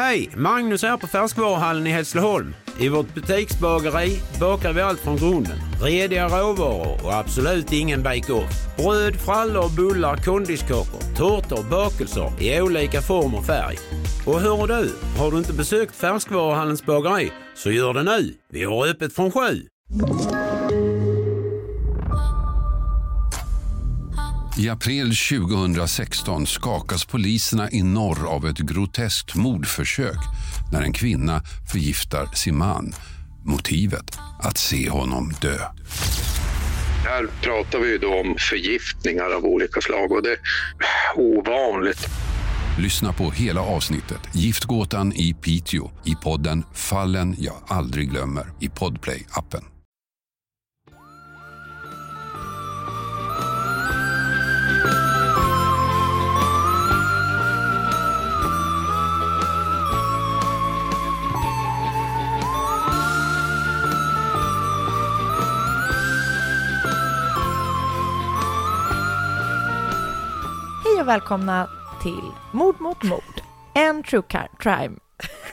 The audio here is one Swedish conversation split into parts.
Hej! Magnus här på Färskvaruhallen i Hässleholm. I vårt butiksbageri bakar vi allt från grunden. Rediga råvaror och absolut ingen bake-off. Bröd, frallor, bullar, kondiskakor, tårtor, bakelser i olika form och färg. Och hör du, har du inte besökt Färskvaruhallens bageri så gör det nu. Vi har öppet från sju. I april 2016 skakas poliserna i norr av ett groteskt mordförsök när en kvinna förgiftar sin man. Motivet? Att se honom dö. Här pratar vi då om förgiftningar av olika slag och det är ovanligt. Lyssna på hela avsnittet Giftgåtan i Piteå i podden Fallen jag aldrig glömmer i Podplay-appen. Välkomna till Mord mot mord. En true crime,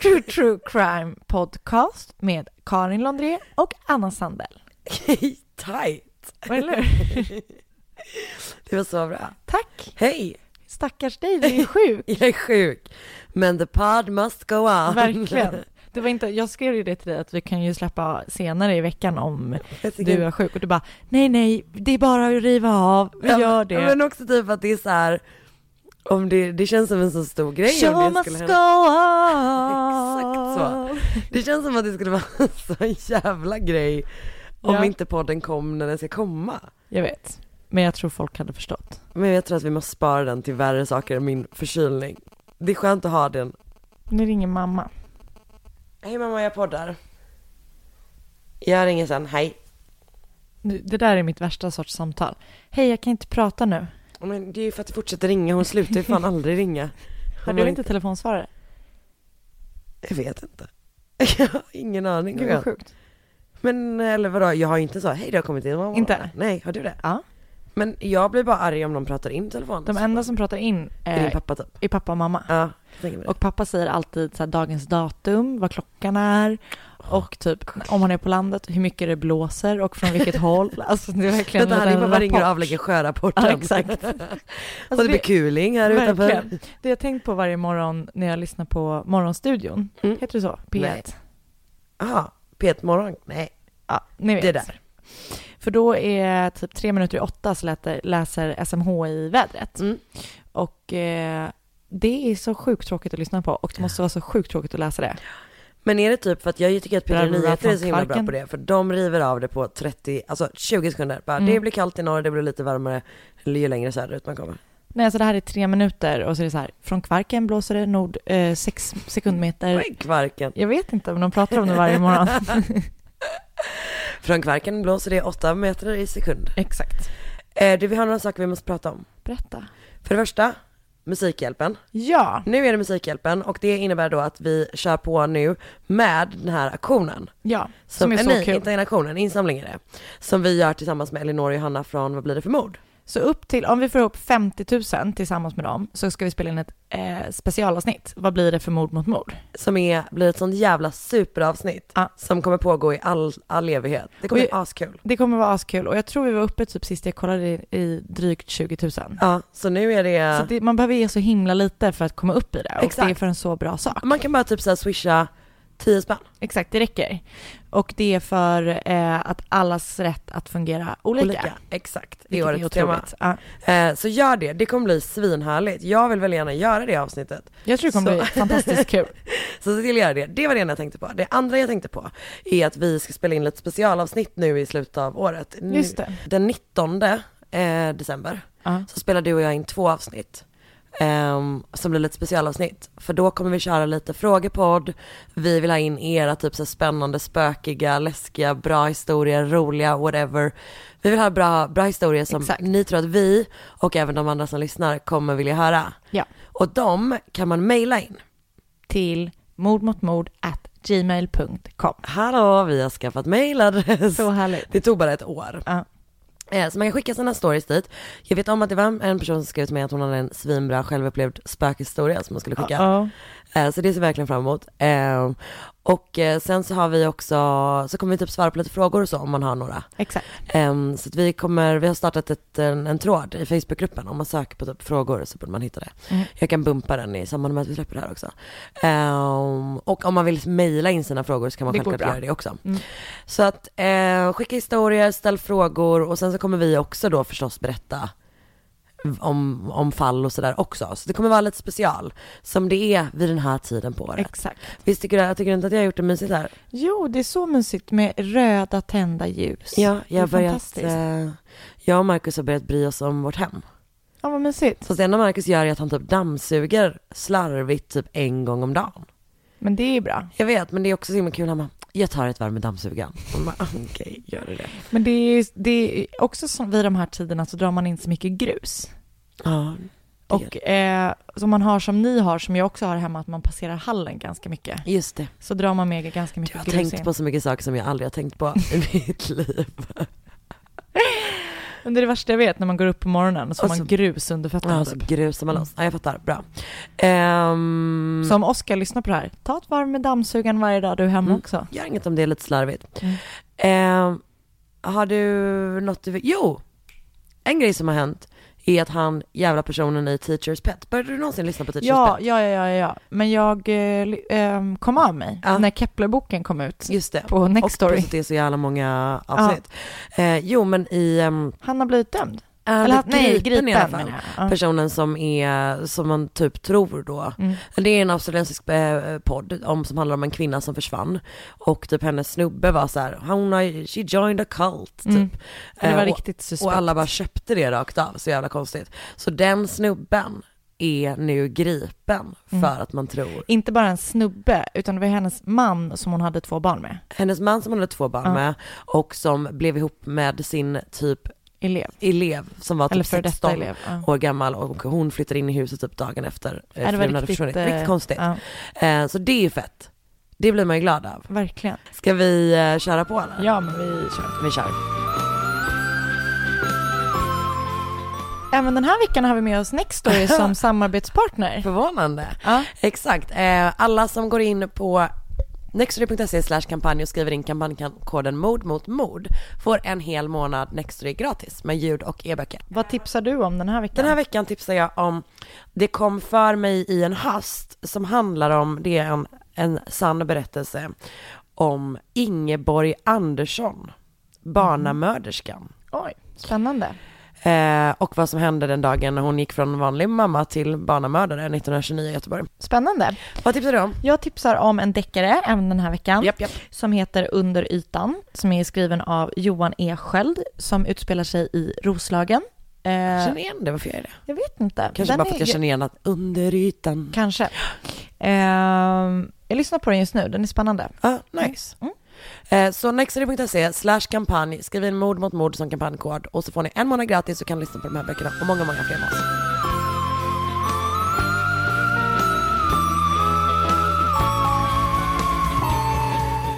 true, true crime podcast med Karin Londré och Anna Sandell. Hej, tight. Eller? Det var så bra. Tack. Hej, Stackars dig, du är sjuk. jag är sjuk. Men the pod must go on. Verkligen. Det var inte, jag skrev ju det till dig att vi kan ju släppa senare i veckan om du är sjuk och du bara nej nej det är bara att riva av, vi Ja, gör det. Men också typ att det är så här, om det, det känns som en så stor grej om Show det must skulle hända. Exakt så. Det känns som att det skulle vara en så jävla grej om Ja. inte podden kom när den ska komma. Jag vet, men jag tror folk hade förstått. Men jag tror att vi måste spara den till värre saker än min förkylning. Det är skönt att ha den. Nu ringer mamma. Hej mamma, jag poddar. Jag ringer sen, hej. Det där är mitt värsta sorts samtal. Hej, jag kan inte prata nu. Men det är ju för att det fortsätter ringa, hon slutar ju fan aldrig ringa. Har du inte telefonsvarare? Jag vet inte. Jag har ingen aning. Gud vad sjukt. Men eller vadå, jag har inte så, hej det har kommit in. Inte? Nej, har du det? Ja. Men jag blir bara arg om någon pratar in telefon. De enda som pratar in Är din eh, pappa typ? är pappa och mamma. Ja. Och pappa säger alltid så här, dagens datum, vad klockan är och typ om han är på landet, hur mycket det blåser och från vilket håll. Alltså det är verkligen Vänta, är bara ringer och avlägger sjörapporten. Ja, exakt. Alltså, det blir kuling här utanför. verkligen. Det jag tänkt på varje morgon när jag lyssnar på Morgonstudion, Mm. heter det så? P1? Nej. Jaha, P1 morgon? Nej, Ja, ni vet. det där. För då är typ tre minuter i åtta så läser SMHI vädret. Mm. Och eh, det är så sjukt tråkigt att lyssna på och det måste vara så sjukt tråkigt att läsa det. Men är det typ för att jag tycker att Peter Bra, bra, Nyheter är så himla bra på det, för de river av det på 30, alltså 20 sekunder. Bara, Mm. Det blir kallt i norr, det blir lite varmare ju längre söderut man kommer. Nej, alltså det här är tre minuter och så är det så här, från Kvarken blåser det nord eh, sex sekundmeter. Nej, Kvarken. Jag vet inte, men de pratar om det varje morgon. Från Kvarken blåser det 8 meter i sekund. Exakt. Eh, det vi har några saker vi måste prata om. Berätta. För det första, Musikhjälpen. Ja, Nu är det Musikhjälpen och det innebär då att vi kör på nu med den här aktionen. ja, som, är eh, så nej, kul. inte en aktion, en insamling är det. Som vi gör tillsammans med Elinor och Johanna från Vad blir det för mord? Så upp till, om vi får ihop 50 000 tillsammans med dem så ska vi spela in ett eh, specialavsnitt. Vad blir det för mord mot mord? Som är, blir ett sånt jävla superavsnitt. Ja. Som kommer pågå i all, all evighet. Det kommer Och bli askul. Det kommer vara askul och jag tror vi var uppe typ sist jag kollade i, i drygt 20 000. Ja, så nu är det, Så det, man behöver ge så himla lite för att komma upp i det och Exakt. det är för en så bra sak. man kan bara typ såhär swisha 10 spänn. Exakt, det räcker. Och det är för eh, att allas rätt att fungera olika. Exakt, det är årets tema. Ja. Eh, så gör det, det kommer bli svinhärligt. Jag vill väl gärna göra det avsnittet. Jag tror det kommer Så- bli fantastiskt kul. Så se till att göra det. Det var det ena jag tänkte på. Det andra jag tänkte på är att vi ska spela in ett specialavsnitt nu i slutet av året. Nu- Just det. Den 19 eh, december Ja. så spelar du och jag in två avsnitt. Ehm, som blir lite specialavsnitt. För då kommer vi köra lite frågepodd. Vi vill ha in era typ så spännande, spökiga, läskiga, bra historier, roliga, whatever. Vi vill ha bra, bra historier som Exakt. ni tror att vi och även de andra som lyssnar kommer vilja höra. Ja. Och de kan man mejla in. Till mordmotmord at gmail.com. Hallå, vi har skaffat mailadress. Så härligt. Det tog bara ett år. Ja. Eh, så man kan skicka sina stories dit. Jag vet om att det var en person som skrev till mig att hon hade en svinbra självupplevd spökhistoria som hon skulle skicka. Uh -oh så det ser verkligen fram emot. Eh, och eh, sen så har vi också, så kommer vi typ svara på lite frågor och så om man har några. Exakt. Ehm, så vi kommer, vi har startat ett, en, en tråd i Facebookgruppen. Om man söker på typ frågor så borde man hitta det. Mm. Jag kan bumpa den i samband med att vi släpper det här också. Ehm, och om man vill mejla in sina frågor så kan man Det självklart göra det också. Mm. Så att eh, skicka historier, ställ frågor och sen så kommer vi också då förstås berätta om, om fall och sådär också. Så det kommer vara lite special, som det är vid den här tiden på året. Exakt. Visst tycker du, jag tycker inte att jag har gjort det mysigt här? Jo, det är så mysigt med röda tända ljus. Ja, jag har börjat, eh, jag och Marcus har börjat bry oss om vårt hem. Ja, vad mysigt. Så det enda Marcus gör är att han typ dammsuger slarvigt typ en gång om dagen. Men det är bra. Jag vet, men det är också så himla kul. Bara, jag tar ett varv med dammsugaren. Och man bara, okej, gör du det? Men det är, det är också som vid de här tiderna så drar man in så mycket grus. Ja. Och eh, som man har som ni har, som jag också har hemma, att man passerar hallen ganska mycket. Just det. Så drar man med ganska Du mycket har grus tänkt in. på så mycket saker som jag aldrig har tänkt på i mitt liv. Men det är det värsta jag vet, när man går upp på morgonen och så har Och man så- grus under fötterna. Ja, så typ. grusar man loss. Ja, jag fattar. Bra. Ehm, Så om Oskar lyssnar på det här, ta ett varv med dammsugaren varje dag du är hemma Mm. också. Gör inget om det är lite slarvigt. Mm. Ehm, har du något du vill... Jo! En grej som har hänt är att han, jävla personen i Teachers Pet, började du någonsin lyssna på Teachers Ja, Pet? ja, ja, ja, ja. Men jag eh, ehm, kom av mig Ja. när Kepler-boken kom ut Just det. på Next och Story. att det är så jävla många avsnitt. Eh, jo, men i... Um, Han har blivit dömd. Eller Eller, nej, gripen, i alla fall. Ja. Personen som är, som man typ tror då. Mm. Det är en australiensisk eh, podd om, som handlar om en kvinna som försvann. Och typ hennes snubbe var så här, hon har, she joined a cult typ. Mm. Det var Eh, riktigt suspekt. och alla bara köpte det rakt av, så jävla konstigt. Så den snubben är nu gripen för Mm. att man tror. Inte bara en snubbe, utan det var hennes man som hon hade två barn med. Hennes man som hon hade två barn Ja. med och som blev ihop med sin typ Elev. elev som var Eller typ för detta 16 elev. Ja. år gammal och hon flyttade in i huset typ dagen efter eh, Ja, det var frun hade riktigt, eh, Riktigt konstigt. Ja, Eh, så det är ju fett. Det blir man ju glad av. verkligen. Ska vi köra på eller? Ja, men vi kör. Vi kör. Även den här veckan har vi med oss Nextory som samarbetspartner. Förvånande. Ja. Exakt. Alla som går in på nextory.se slash kampanj och skriver in kampanjkoden mord mot mord får en hel månad Nextory gratis med ljud och e-böcker. Vad tipsar du om den här veckan? Den här veckan tipsar jag om Det kom för mig i en hast som handlar om, det är en, en sann berättelse om Ingeborg Andersson, barnamörderskan. Oj, spännande. Eh, och vad som hände den dagen när hon gick från vanlig mamma till barnamördare 1929 i Göteborg. Spännande. Vad tipsar du om? Jag tipsar om en deckare även den här veckan. Japp, japp. Som heter Under ytan. Som är skriven av Johan E. Sköld. Som utspelar sig i Roslagen. Eh, Jag känner igen det, varför gör jag det? jag vet inte. Kanske Den bara för att jag känner igen att under ytan. Kanske. Ehm, jag lyssnar på den just nu. Den är spännande. Ja, nice. Mm. Eh, så nextory.se slash kampanj, skriv in mord mot mord som kampanjkod och så får ni en månad gratis och kan lyssna på de här böckerna och många, många fler med oss.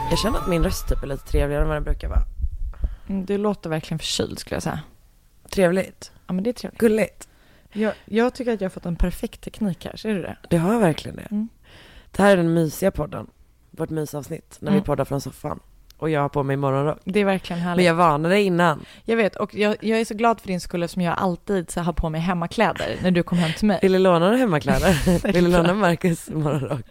Jag känner att min röst typ är lite trevligare än vad den brukar vara. Mm, Du låter verkligen förkyld skulle jag säga. Trevligt. Ja, men det är trevligt. Gulligt. Jag, jag tycker att jag har fått en perfekt teknik här. Ser du det? Det har verkligen det. Mm. Det här är den mysiga podden. Vårt mysavsnitt när vi Mm. poddar från soffan. Och jag har på mig morgonrock. Det är verkligen härligt. Men jag varnade innan. Jag vet, och jag, jag är så glad för din skull eftersom jag alltid så har på mig hemmakläder när du kom hem till mig. Vill du låna hemmakläder? Vill du låna Marcus morgonrock?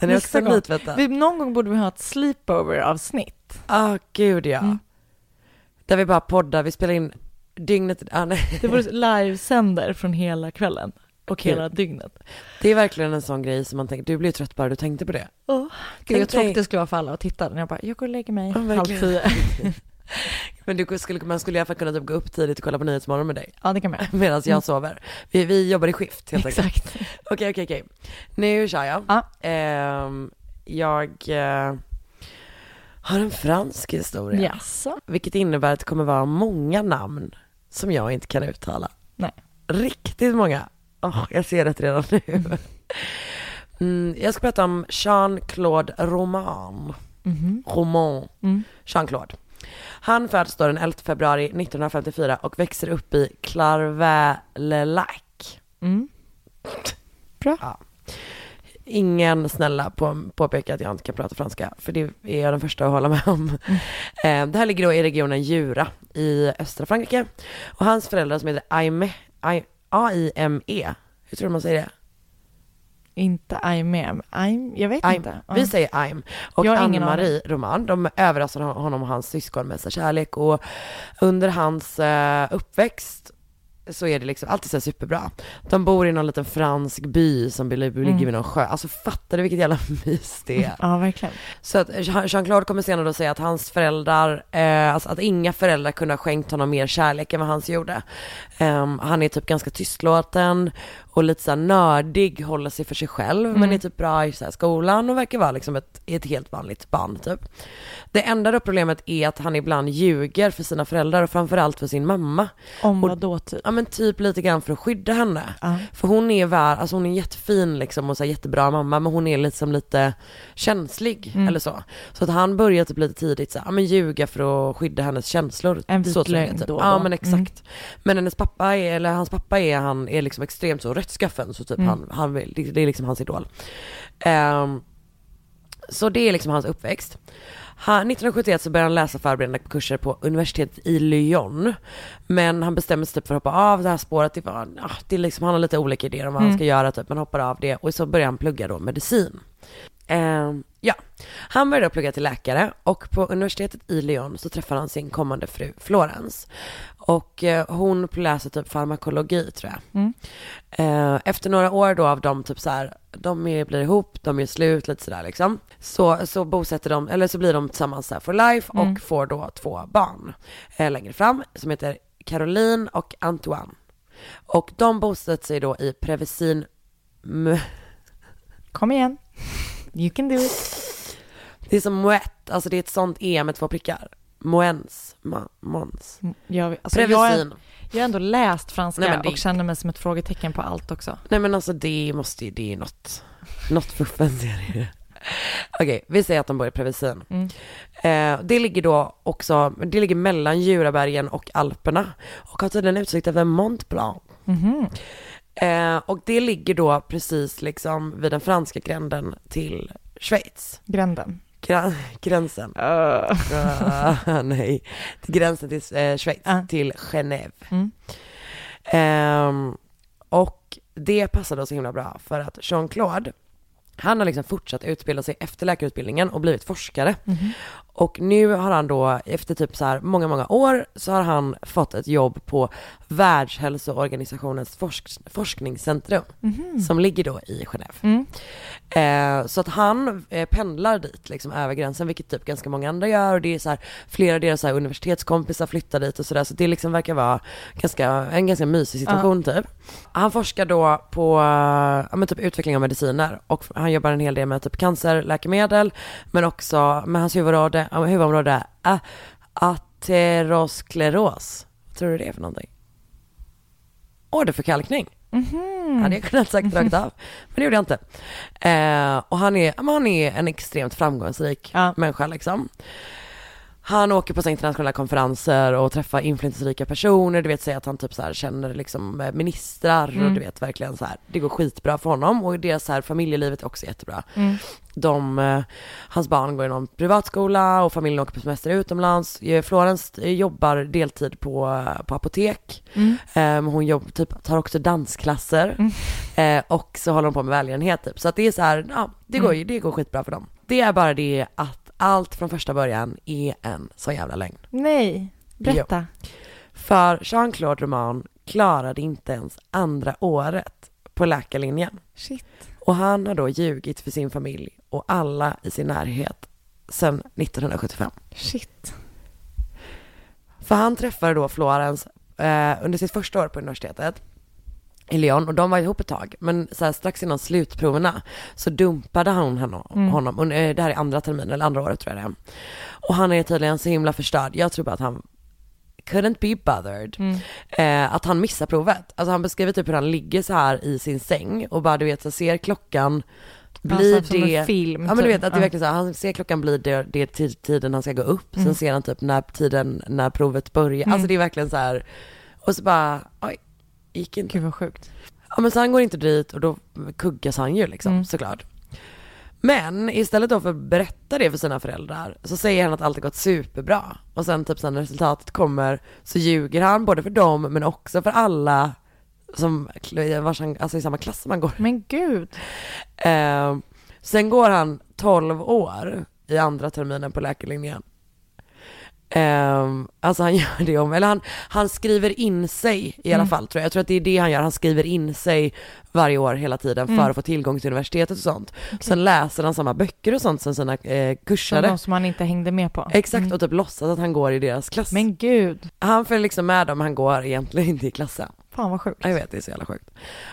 Den är Nästa också nytvättad. Vi, någon gång borde vi ha ett sleepover-avsnitt. Ah, gud ja. Mm. Där vi bara poddar, vi spelar in dygnet, ah, nej. Det vore livesänder från hela kvällen och hela dygnet. Det är verkligen en sån grej som man tänker, du blir trött bara du tänkte på det. Åh, Gud, jag trodde det skulle vara för alla och titta. jag bara, jag går och lägger mig Ja, halv tio. Men du skulle, man skulle i alla fall kunna typ gå upp tidigt och kolla på Nyhetsmorgon med dig. Ja, det kan man. Medan jag Mm. sover. Vi, vi jobbar i skift helt enkelt. Exakt. Okej, okej, okej. Nu kör jag. Ja. Ehm, jag eh, har en fransk historia. Jaså? Vilket innebär att det kommer vara många namn som jag inte kan uttala. Nej. Riktigt många. Åh, jag ser det redan nu. Mm, jag ska prata om Jean-Claude Roman. Mhm. Roman. Mm. Jean-Claude. Han föds då den 11 februari 1954 och växer upp i Clarvey-le-Lac. Mm. Bra. Ja. ingen snälla på, påpeka att jag inte kan prata franska, för det är jag den första att hålla med om. Eh, det här ligger då i regionen Jura i östra Frankrike. Och hans föräldrar som heter Aime, I- A-I-M-E, hur tror du man säger det? Inte I'm med. I'm, jag vet Aim. inte. Ja. Vi säger Aim. Och Ann-Marie Roman, de överraskar honom och hans syskon med sin kärlek och under hans eh, uppväxt så är det liksom alltid så här superbra. De bor i någon liten fransk by som ligger Mm. vid någon sjö. Alltså fattar du vilket jävla mys det är? Ja, verkligen. Så att Jean- Jean-Claude kommer senare då säga att hans föräldrar, eh, alltså att inga föräldrar kunde ha skänkt honom mer kärlek än vad hans gjorde. Ehm, han är typ ganska tystlåten och lite såhär nördig, håller sig för sig själv men är typ bra i så skolan och verkar vara liksom ett, ett helt vanligt barn typ. Det enda då problemet är att han ibland ljuger för sina föräldrar och framförallt för sin mamma. Om Och- vad då typ? Ja men typ lite grann för att skydda henne. Ja. För hon är värd, alltså hon är jättefin liksom och så jättebra mamma men hon är liksom lite känslig Mm. eller så. Så att han börjar typ lite tidigt så här, ja men ljuga för att skydda hennes känslor. En vit så tror jag lögn typ. då och Ja då. men exakt. Men hennes pappa är, eller hans pappa är, han är liksom extremt så rättskaffen så typ Mm. han, han, vill- det är liksom hans idol. Ehm, så det är liksom hans uppväxt. Han, 1971 så började han läsa förberedande kurser på universitetet i Lyon. Men han bestämmer sig typ för att hoppa av det här spåret. Det var, det är liksom, han har lite olika idéer om vad han Mm. ska göra typ, men hoppar av det. Och så börjar han plugga då medicin. Ehm, ja, han började plugga till läkare och på universitetet i Lyon så träffar han sin kommande fru Florence. Och eh, hon läser typ farmakologi tror jag. Mm. Eh, efter några år då av dem typ så här, de är, blir ihop, de är slut lite sådär liksom. Så, så bosätter de, eller så blir de tillsammans så här for life och Mm. får då två barn eh, längre fram som heter Caroline och Antoine. Och de bosätter sig då i Prevesin Kom igen. You can do it. Det är som Moet, alltså det är ett sånt E med två prickar. Moens, Ma, Mons. Jag, alltså, jag, är- Prevesin. jag har ändå läst franska Nej, det- och känner mig som ett frågetecken på allt också. Nej men alltså det måste ju, det är något, något fuffens är det. Okej, vi säger att de bor i Prevesin. Mm. Eh, det ligger då också, det ligger mellan Jurabergen och Alperna och har tydligen utsikt över Mont Blanc. Mhm. Eh, och det ligger då precis liksom vid den franska gränden till Schweiz. Gränden. Gränsen. Ah, nej, till gränsen till eh, Schweiz, Ja. till Genève. Mm. Ehm, och det passade då så himla bra för att Jean-Claude, han har liksom fortsatt utbilda sig efter läkarutbildningen och blivit forskare. Mhm. Och nu har han då, efter typ så här många, många år, så har han fått ett jobb på Världshälsoorganisationens forsk- forskningscentrum, Mhm. som ligger då i Genève. Mm. Eh, så att han eh, pendlar dit liksom över gränsen, vilket typ ganska många andra gör och det är så här, flera av deras så här, universitetskompisar flyttar dit och sådär, så det liksom verkar vara ganska, en ganska mysig situation typ. Han forskar då på ja, men typ utveckling av mediciner och han jobbar en hel del med typ cancerläkemedel, men också med hans ja, huvudområde är ateroskleros. Vad tror du det är för någonting? Åderförkalkning. Mhm. Hade jag kunnat sagt rakt av. Men det gjorde jag inte. Eh, och han är, han är en extremt framgångsrik Ja. människa liksom. Han åker på så internationella konferenser och träffar inflytelserika personer, du vet säga att han typ så här känner liksom eh, ministrar och Mm. du vet verkligen så här, det går skitbra för honom och deras så här familjelivet är också jättebra. Mm. De, eh, hans barn går i någon privatskola och familjen åker på semester utomlands. Eh, Florence eh, jobbar deltid på, eh, på apotek. Mm. Um, hon jobb, typ, tar också dansklasser. Mm. Eh, och så håller hon på med välgörenhet typ. Så att det är så här, ja, det går, Mm. ju det går skitbra för dem. Det är bara det att allt från första början är en så jävla lögn. Nej, berätta. För Jean-Claude Roman klarade inte ens andra året på läkarlinjen. Shit. Och han har då ljugit för sin familj och alla i sin närhet sedan 1975. Shit. För han träffade då Florence eh, under sitt första år på universitetet i Lyon och de var ihop ett tag. Men så här, strax innan slutproverna så dumpade hon honom. Mm. honom. Och, eh, det här är andra terminen, eller andra året tror jag det är. Och han är tydligen så himla förstörd. Jag tror bara att han couldn't be bothered. Mm. Eh, att han missar provet. Alltså han beskriver typ hur han ligger så här i sin säng och bara du vet så ser klockan blir Alltså, som det en film. Ja men du typ. vet att det är verkligen så här, han ser klockan blir det, det tid, tiden han ska gå upp, Mm. sen ser han typ när tiden, när provet börjar, Mm. alltså det är verkligen så här, och så bara, oj, gick inte. Gud vad sjukt. Ja men så han går inte dit och då kuggas han ju liksom Mm. såklart. Men istället då för att berätta det för sina föräldrar så säger han att allt har gått superbra. Och sen typ sen när resultatet kommer så ljuger han både för dem men också för alla som, vars han, alltså i samma klass som han går. Men gud. Eh, sen går han 12 år i andra terminen på läkarlinjen. Um, alltså han gör det om, eller han, han skriver in sig i alla Mm. fall tror jag. Jag tror att det är det han gör, han skriver in sig varje år hela tiden för Mm. att få tillgång till universitetet och sånt. Sen läser han samma böcker och sånt som sina eh, Som kursare. någon som han inte hängde med på. Exakt, Mm. och typ låtsas att han går i deras klass. Men gud. Han följer liksom med dem, han går egentligen inte i klassen. Fan vad sjukt. Jag vet, det är så jävla sjukt.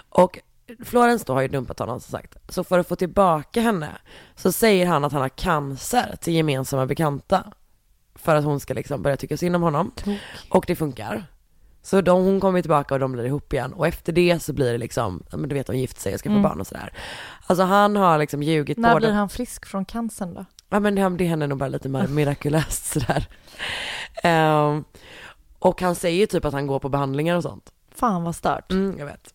Och Florence då har ju dumpat honom som sagt. Så för att få tillbaka henne så säger han att han har cancer till gemensamma bekanta. För att hon ska liksom börja tycka synd om honom. Tok. Och det funkar. Så de, hon kommer tillbaka och de blir ihop igen. Och efter det så blir det liksom, men du vet de gifter sig och ska få Mm. barn och sådär. Alltså han har liksom ljugit När både... blir han frisk från cancern då? Ja men det, det händer nog bara lite mer mirakulöst sådär. Ehm, och han säger typ att han går på behandlingar och sånt. Fan vad stört. Mm, jag vet.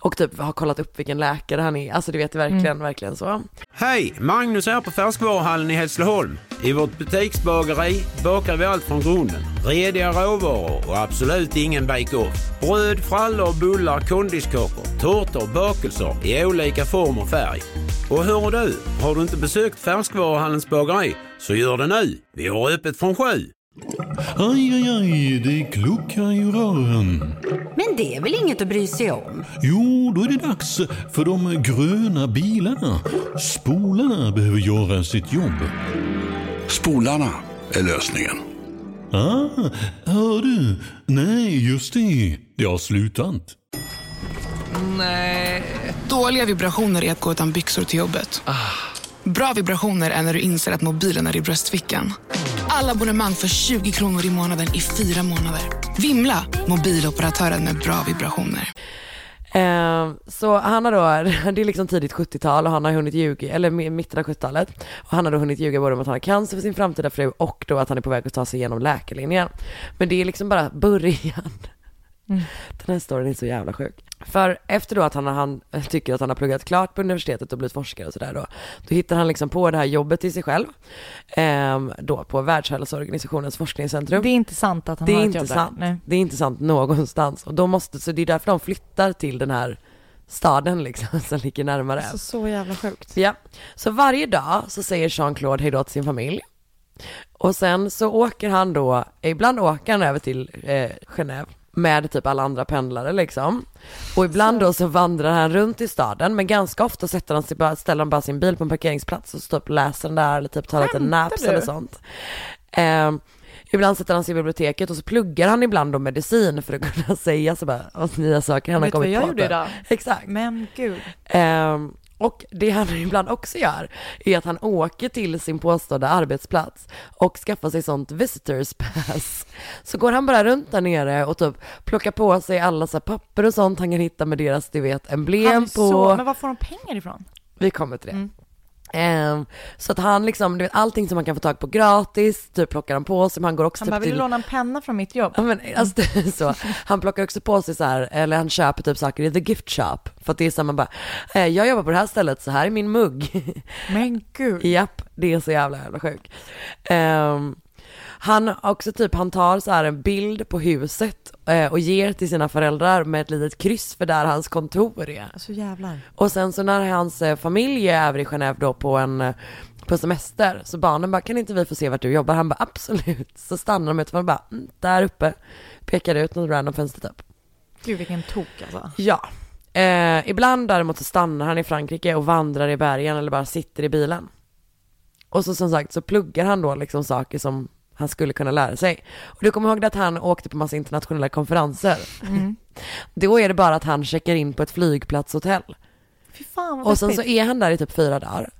Och typ har kollat upp vilken läkare han är. Alltså du vet verkligen, verkligen så. Hej! Magnus här på Färskvaruhallen i Hässleholm. I vårt butiksbageri bakar vi allt från grunden. Rediga råvaror och absolut ingen bake-off. Bröd, frallor, bullar, kondiskakor, tårtor, bakelser i olika form och färg. Och hör du, har du inte besökt Färskvaruhallens bageri så gör det nu. Vi har öppet från sju. Aj, aj, aj, det kluckar i rören. Men det är väl inget att bry sig om? Jo, då är det dags för de gröna bilarna. Spolarna behöver göra sitt jobb. Spolarna är lösningen. Ah, hör du? Nej, just det. Det har slutat. Dåliga vibrationer är att gå utan byxor till jobbet. Bra vibrationer är när du inser att mobilen är i bröstfickan. Alla abonnemang för 20 kronor i månaden i fyra månader. Vimla! Mobiloperatören med bra vibrationer. Eh, så han har då, det är liksom tidigt 70-tal och han har hunnit ljuga, eller mitten av 70-talet. Och han har då hunnit ljuga både om att han har cancer för sin framtida fru och då att han är på väg att ta sig igenom läkarlinjen. Men det är liksom bara början. Den här storyn är så jävla sjuk. För efter då att han, han tycker att han har pluggat klart på universitetet och blivit forskare och sådär då, då hittar han liksom på det här jobbet till sig själv, ehm, då på Världshälsoorganisationens forskningscentrum. Det är inte sant att han Det är har ett jobb där. sant. Nej. Det är inte sant någonstans. Och de måste, så det är därför de flyttar till den här staden liksom, som ligger närmare. Så, så jävla sjukt. Ja, så varje dag så säger Jean-Claude hejdå till sin familj. Och sen så åker han då, ibland åker han över till eh, Genève med typ alla andra pendlare liksom. Och ibland då så vandrar han runt i staden, men ganska ofta sätter han sig bara, ställer han bara sin bil på en parkeringsplats och så typ läser den där eller typ tar lite naps du? eller sånt. Ehm, ibland sätter han sig i biblioteket och så pluggar han ibland då medicin för att kunna säga så bara, nya saker han har Vet du vad kommit jag på. gjorde idag? Exakt. Men gud. Ehm, och det han ibland också gör är att han åker till sin påstådda arbetsplats och skaffar sig sånt visitors pass. Så går han bara runt där nere och typ plockar på sig alla så papper och sånt han kan hitta med deras, du vet, emblem på. så, men var får de pengar ifrån? Vi kommer till det. Mm. Ehm, så att han liksom, du vet allting som man kan få tag på gratis, typ plockar han på sig, men han går också Han typ bara, vill till låna en penna från mitt jobb? Ja men alltså så. Han plockar också på sig så här, eller han köper typ saker i the gift shop. För att det är så här, man bara, eh, jag jobbar på det här stället, så här är min mugg. Men gud. Japp, det är så jävla jävla sjukt. Ehm, han också typ, han tar så här en bild på huset eh, och ger till sina föräldrar med ett litet kryss för där hans kontor är. Så jävlar. Och sen så när hans eh, familj är över i Genève då på en eh, på semester, så barnen bara, kan inte vi få se vart du jobbar? Han bara, absolut. Så stannar de utifrån och bara, mm, där uppe, pekar ut något random fönster typ. Gud vilken tok alltså. Ja. Eh, ibland däremot så stannar han i Frankrike och vandrar i bergen eller bara sitter i bilen. Och så som sagt så pluggar han då liksom saker som han skulle kunna lära sig. Och du kommer ihåg att han åkte på massa internationella konferenser? Mm. Då är det bara att han checkar in på ett flygplatshotell. Fan Och sen så är han där i typ fyra dagar.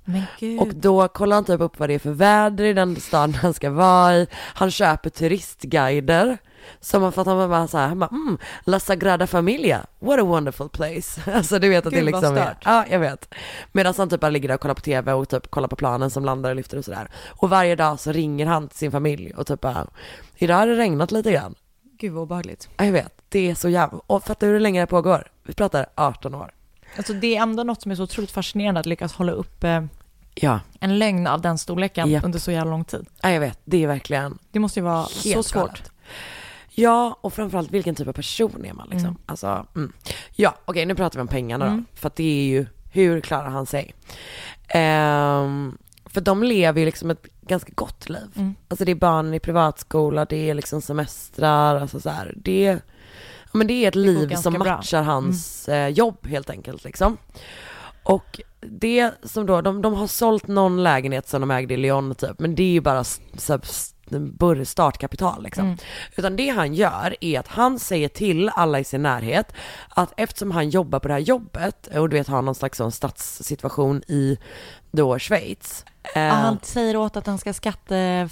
Och då kollar han typ upp vad det är för väder i den staden han ska vara i. Han köper turistguider. Som för att han bara så här, han bara, mm, La Sagrada Familia, what a wonderful place. Alltså du vet att det Gud, vad liksom är, ja jag vet. Medan han typ bara ligger där och kollar på tv och typ kollar på planen som landar och lyfter och sådär. Och varje dag så ringer han till sin familj och typ bara, idag har det regnat lite grann. Gud vad obehagligt. Ja, jag vet, det är så jävla, och fattar du hur länge det pågår? Vi pratar 18 år. Alltså det är ändå något som är så otroligt fascinerande att lyckas hålla upp eh, Ja, En lögn av den storleken Japp. under så jävla lång tid. ja jag vet. Det är verkligen Det måste ju vara så svårt. galet. Ja, och framförallt vilken typ av person är man liksom? Mm. Alltså, mm. Ja, okej nu pratar vi om pengarna Mm. då. För att det är ju, hur klarar han sig? Ehm, för de lever ju liksom ett ganska gott liv. Mm. Alltså det är barnen i privatskola, det är liksom semestrar, alltså så här, det men det är ett går liv som bra. Mm. matchar hans eh, jobb helt enkelt liksom. Och det som då, de, de har sålt någon lägenhet som de ägde i Lyon typ, men det är ju bara så här, startkapital liksom. Mm. Utan det han gör är att han säger till alla i sin närhet att eftersom han jobbar på det här jobbet och du vet har någon slags sån statssituation i då Schweiz. eh, han säger åt att han ska skatte...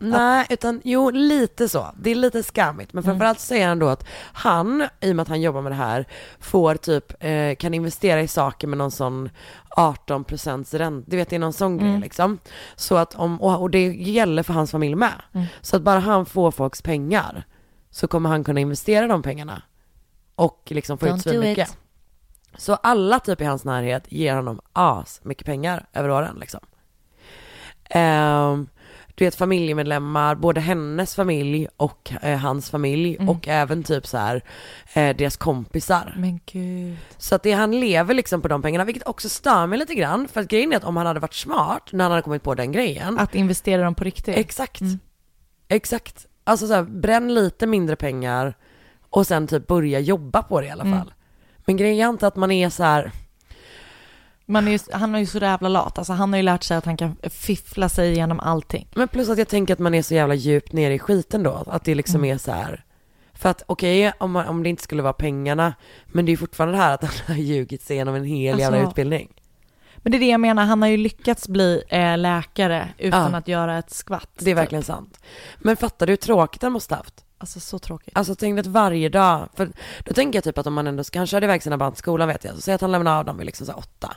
Nej, utan jo lite så. Det är lite skammigt. Men Mm. framförallt säger han då att han, i och med att han jobbar med det här, får typ, eh, kan investera i saker med någon sån 18 procents ränta. Du vet det är någon sån grej Mm. liksom. Så att om, och, det gäller för hans familj med. Mm. Så att bara han får folks pengar så kommer han kunna investera de pengarna. Och liksom få ut Don't så do mycket. it. Så alla typ i hans närhet ger honom as mycket pengar över åren liksom. Ehm, du vet familjemedlemmar, både hennes familj och eh, hans familj Mm. och även typ så här eh, deras kompisar. Men gud. Så att det, han lever liksom på de pengarna, vilket också stör mig lite grann. För att grejen är att om han hade varit smart när han hade kommit på den grejen. Att investera dem på riktigt. Exakt. Mm. Exakt. Alltså så här, bränn lite mindre pengar och sen typ börja jobba på det i alla fall. Mm. Men grejen är inte att man är så här, Man är ju, han är ju så jävla lat. Alltså han har ju lärt sig att han kan fiffla sig igenom allting. men plus att jag tänker att man är så jävla djupt nere i skiten då. Att det liksom Mm. är så här. För att okej, om, man- om det inte skulle vara pengarna, men det är ju fortfarande det här att han har ljugit sig igenom en hel jävla Alltså, utbildning. Men det är det jag menar, han har ju lyckats bli eh, läkare utan Ja. att göra ett skvatt. Det är verkligen sant. Men fattar du hur tråkigt han måste haft? Alltså så tråkigt. Alltså tänk att varje dag, för då tänker jag typ att om man ändå ska, han körde iväg sina barn till skolan vet jag, så säg att han lämnade av dem vid liksom så åtta.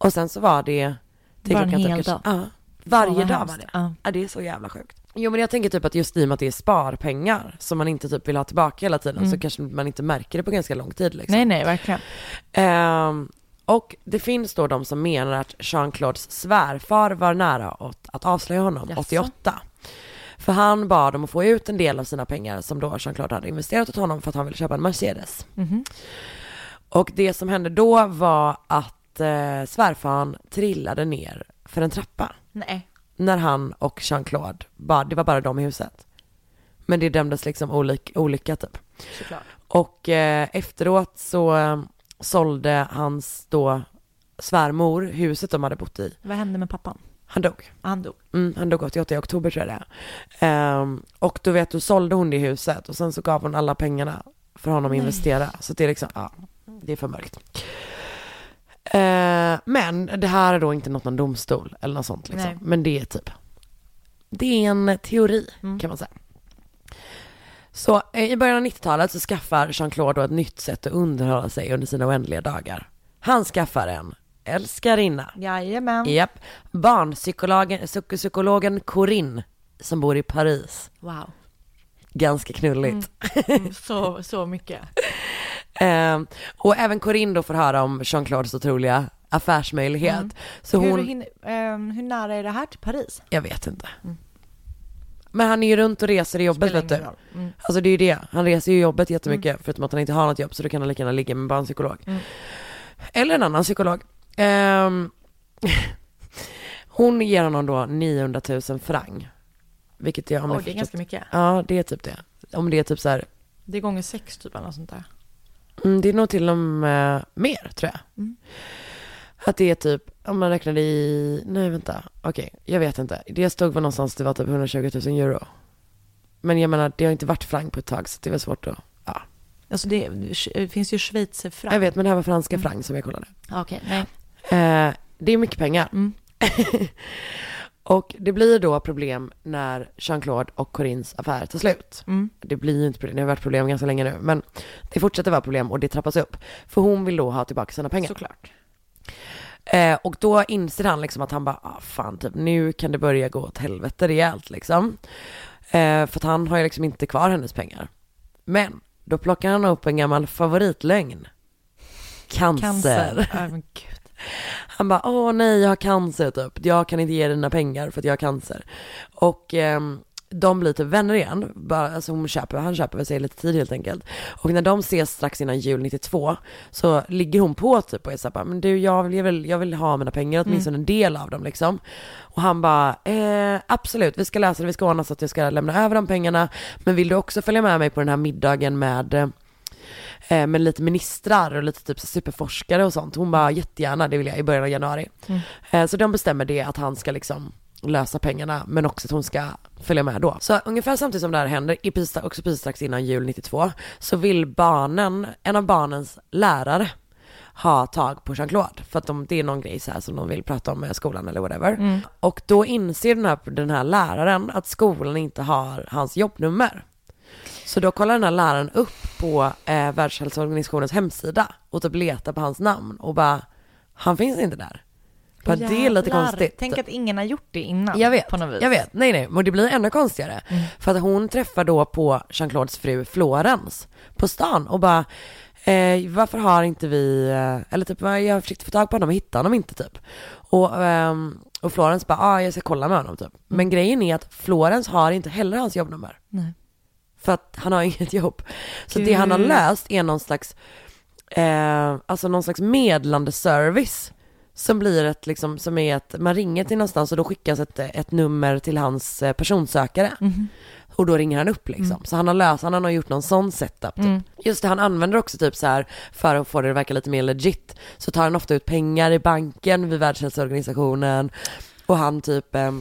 Och sen så var det till Bara en hel kanske- dag. Ja, varje dag hemskt. var det. Ja. Ja, det är så jävla sjukt. Jo men jag tänker typ att just i och med att det är sparpengar som man inte typ vill ha tillbaka hela tiden Mm. så kanske man inte märker det på ganska lång tid liksom. Nej, nej, verkligen. Ehm, och det finns då de som menar att Jean-Claudes svärfar var nära åt att avslöja honom Jaså? 88. För han bad om att få ut en del av sina pengar som då Jean-Claude hade investerat åt honom för att han ville köpa en Mercedes. Mhm. Och det som hände då var att eh, svärfaren trillade ner för en trappa Nej. när han och Jean-Claude, bara, det var bara de i huset. Men det dömdes liksom olik, olycka typ. Såklart. Och eh, efteråt så eh, sålde hans då svärmor huset de hade bott i. Vad hände med pappan? Han dog. Han dog. Mm, han dog 88 i oktober tror jag det är. Ehm, och då vet du, sålde hon det huset och sen så gav hon alla pengarna för honom att Nej. investera. Så det är liksom, ja, det är för mörkt. Eh, men det här är då inte något någon domstol eller något sånt liksom. Nej. Men det är typ, det är en teori Mm. kan man säga. Så eh, i början av 90-talet så skaffar Jean-Claude då ett nytt sätt att underhålla sig under sina oändliga dagar. Han skaffar en älskarinna. Jajamän. Japp. Barnpsykologen psyk- psykologen Corinne som bor i Paris. Wow. Ganska knulligt. Mm, så, så mycket. Eh, och även Corinne då får höra om Jean-Claudes otroliga affärsmöjlighet. Mm. Så hur, hon, hin- ehm, hur nära är det här till Paris? jag vet inte. Mm. Men han är ju runt och reser i jobbet Spelar vet du. Mm. Alltså det är ju det. Han reser ju i jobbet jättemycket förutom att han inte har något jobb så då kan han lika gärna ligga med en barnpsykolog. Mm. Eller en annan psykolog. Ehm, hon ger honom då 900 000 franc. Vilket jag, om Oj, jag det är förstått- ganska mycket. Ja, det är typ det. Om det är typ så här, Det är gånger sex typ eller något sånt där. Mm, det är nog till och med mer tror jag. Mm. Att det är typ, om man räknar i, nej vänta, okej, jag vet inte. Det stod väl någonstans, det var typ 120 000 euro. Men jag menar, det har inte varit franc på ett tag så det är väl svårt att, ja. Alltså det, det finns ju schweizerfranc. Jag vet, men det här var franska Mm. franc som jag kollade. Okej, nej. Eh, det är mycket pengar. Mm. och det blir då problem när Jean-Claude och Corins affär tar slut. Mm. Det blir ju inte problem, det har varit problem ganska länge nu, men det fortsätter vara problem och det trappas upp. För hon vill då ha tillbaka sina pengar. Såklart. Eh, och då inser han liksom att han bara, ah, fan typ nu kan det börja gå åt helvete rejält liksom. Eh, för att han har ju liksom inte kvar hennes pengar. Men då plockar han upp en gammal favoritlögn. Cancer. Cancer. Han bara, åh nej jag har cancer typ, jag kan inte ge dig dina pengar för att jag har cancer. Och ehm, de blir typ vänner igen, bara, alltså hon köper, han köper väl sig lite tid helt enkelt. Och när de ses strax innan jul 92 så ligger hon på typ och är såhär, men du jag vill, jag vill, jag vill ha mina pengar, åtminstone en del av dem liksom. Och han bara, eh, absolut vi ska lösa det, vi ska ordna så att jag ska lämna över de pengarna. Men vill du också följa med mig på den här middagen med eh, med lite ministrar och lite typ superforskare och sånt. Hon bara jättegärna, det vill jag i början av januari. Eh, så de bestämmer det att han ska liksom lösa pengarna men också att hon ska följa med då. Så ungefär samtidigt som det här händer, i precis, också precis strax innan jul 92, så vill barnen, en av barnens lärare ha tag på Jean-Claude för att de, det är någon grej så här som de vill prata om med skolan eller whatever. Och då inser den här, den här läraren att skolan inte har hans jobbnummer. Så då kollar den här läraren upp på eh, Världshälsoorganisationens hemsida och typ letar på hans namn och bara, han finns inte där. Bara, det är lite Jävlar. konstigt. Tänk att ingen har gjort det innan. Jag vet, På något vis. jag vet. Nej, nej, men det blir ännu konstigare. För att hon träffar då på Jean-Claudes fru Florence på stan och bara, eh, varför har inte vi, eh, eller typ, jag har försökt få tag på honom och hittar honom inte typ. Och, ehm, och Florence bara, ah, jag ska kolla med honom typ. Men grejen är att Florence har inte heller hans jobbnummer. Nej. För att han har inget jobb. Så det han har Gud. löst är någon slags, eh, alltså någon slags medlande service. Som blir ett, liksom, som är ett, man ringer till någonstans och då skickas ett, ett nummer till hans eh, personsökare. Och då ringer han upp liksom. Så han har löst, han har gjort någon sån setup typ. Just det, han använder också typ så här för att få det att verka lite mer legit. Så tar han ofta ut pengar i banken vid Världshälsoorganisationen. Och han typ eh,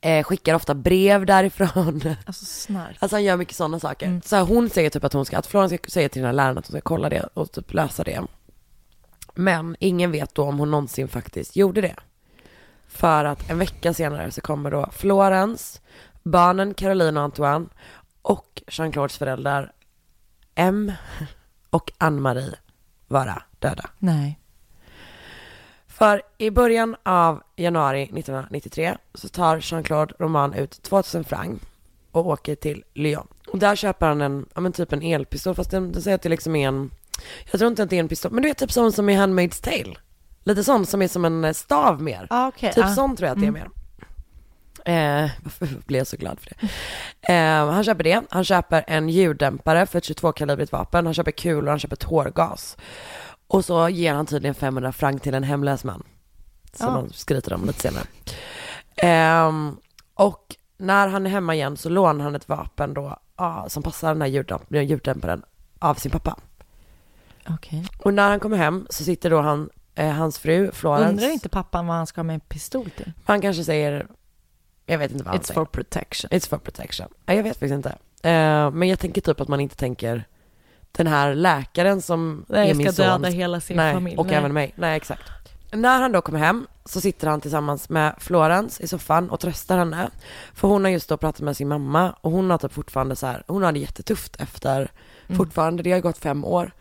eh, skickar ofta brev därifrån. Alltså snark. Alltså han gör mycket sådana saker. Mm. Så här, hon säger typ att hon ska, att Florence ska säga till den här läraren att hon ska kolla det och typ lösa det. Men ingen vet då om hon någonsin faktiskt gjorde det. För att en vecka senare så kommer då Florence, barnen Caroline och Antoine och Jean-Claudes föräldrar M och Ann-Marie vara döda. Nej. För i början av januari 1993 så tar Jean-Claude Roman ut 2000 franc och åker till Lyon. Och där köper han en, ja men typ en elpistol fast den, den säger att det liksom är en, jag tror inte att det är en pistol, men du vet typ sån som i Handmaid's Tale. Lite sån som är som en eh, stav mer. Ah, okej. Typ ah. sån tror jag att det är mer. Eh, varför blev jag så glad för det? Eh, han köper det, han köper en ljuddämpare för ett 22-kalibrigt vapen, han köper kulor, han köper tårgas. Och så ger han tydligen 500 franc till en hemlös man. Som Ja. de skryter om lite senare. Ehm, och när han är hemma igen så lånar han ett vapen då ah, som passar den här ljuddämp- ljuddämparen av sin pappa. Okej. Och när han kommer hem så sitter då han, eh, hans fru Florence. Undrar inte pappan vad han ska ha med en pistol till? Han kanske säger, jag vet inte vad han It's säger. for protection. It's for protection. Nej, jag vet faktiskt inte. Eh, men jag tänker typ att man inte tänker den här läkaren som Nej, är min ska son. döda hela sin Nej, familj. och Nej. även mig. Nej, exakt. När han då kommer hem så sitter han tillsammans med Florence i soffan och tröstar henne. För hon har just då pratat med sin mamma och hon har typ fortfarande så här, hon har det jättetufft efter, Mm. fortfarande, det har gått fem år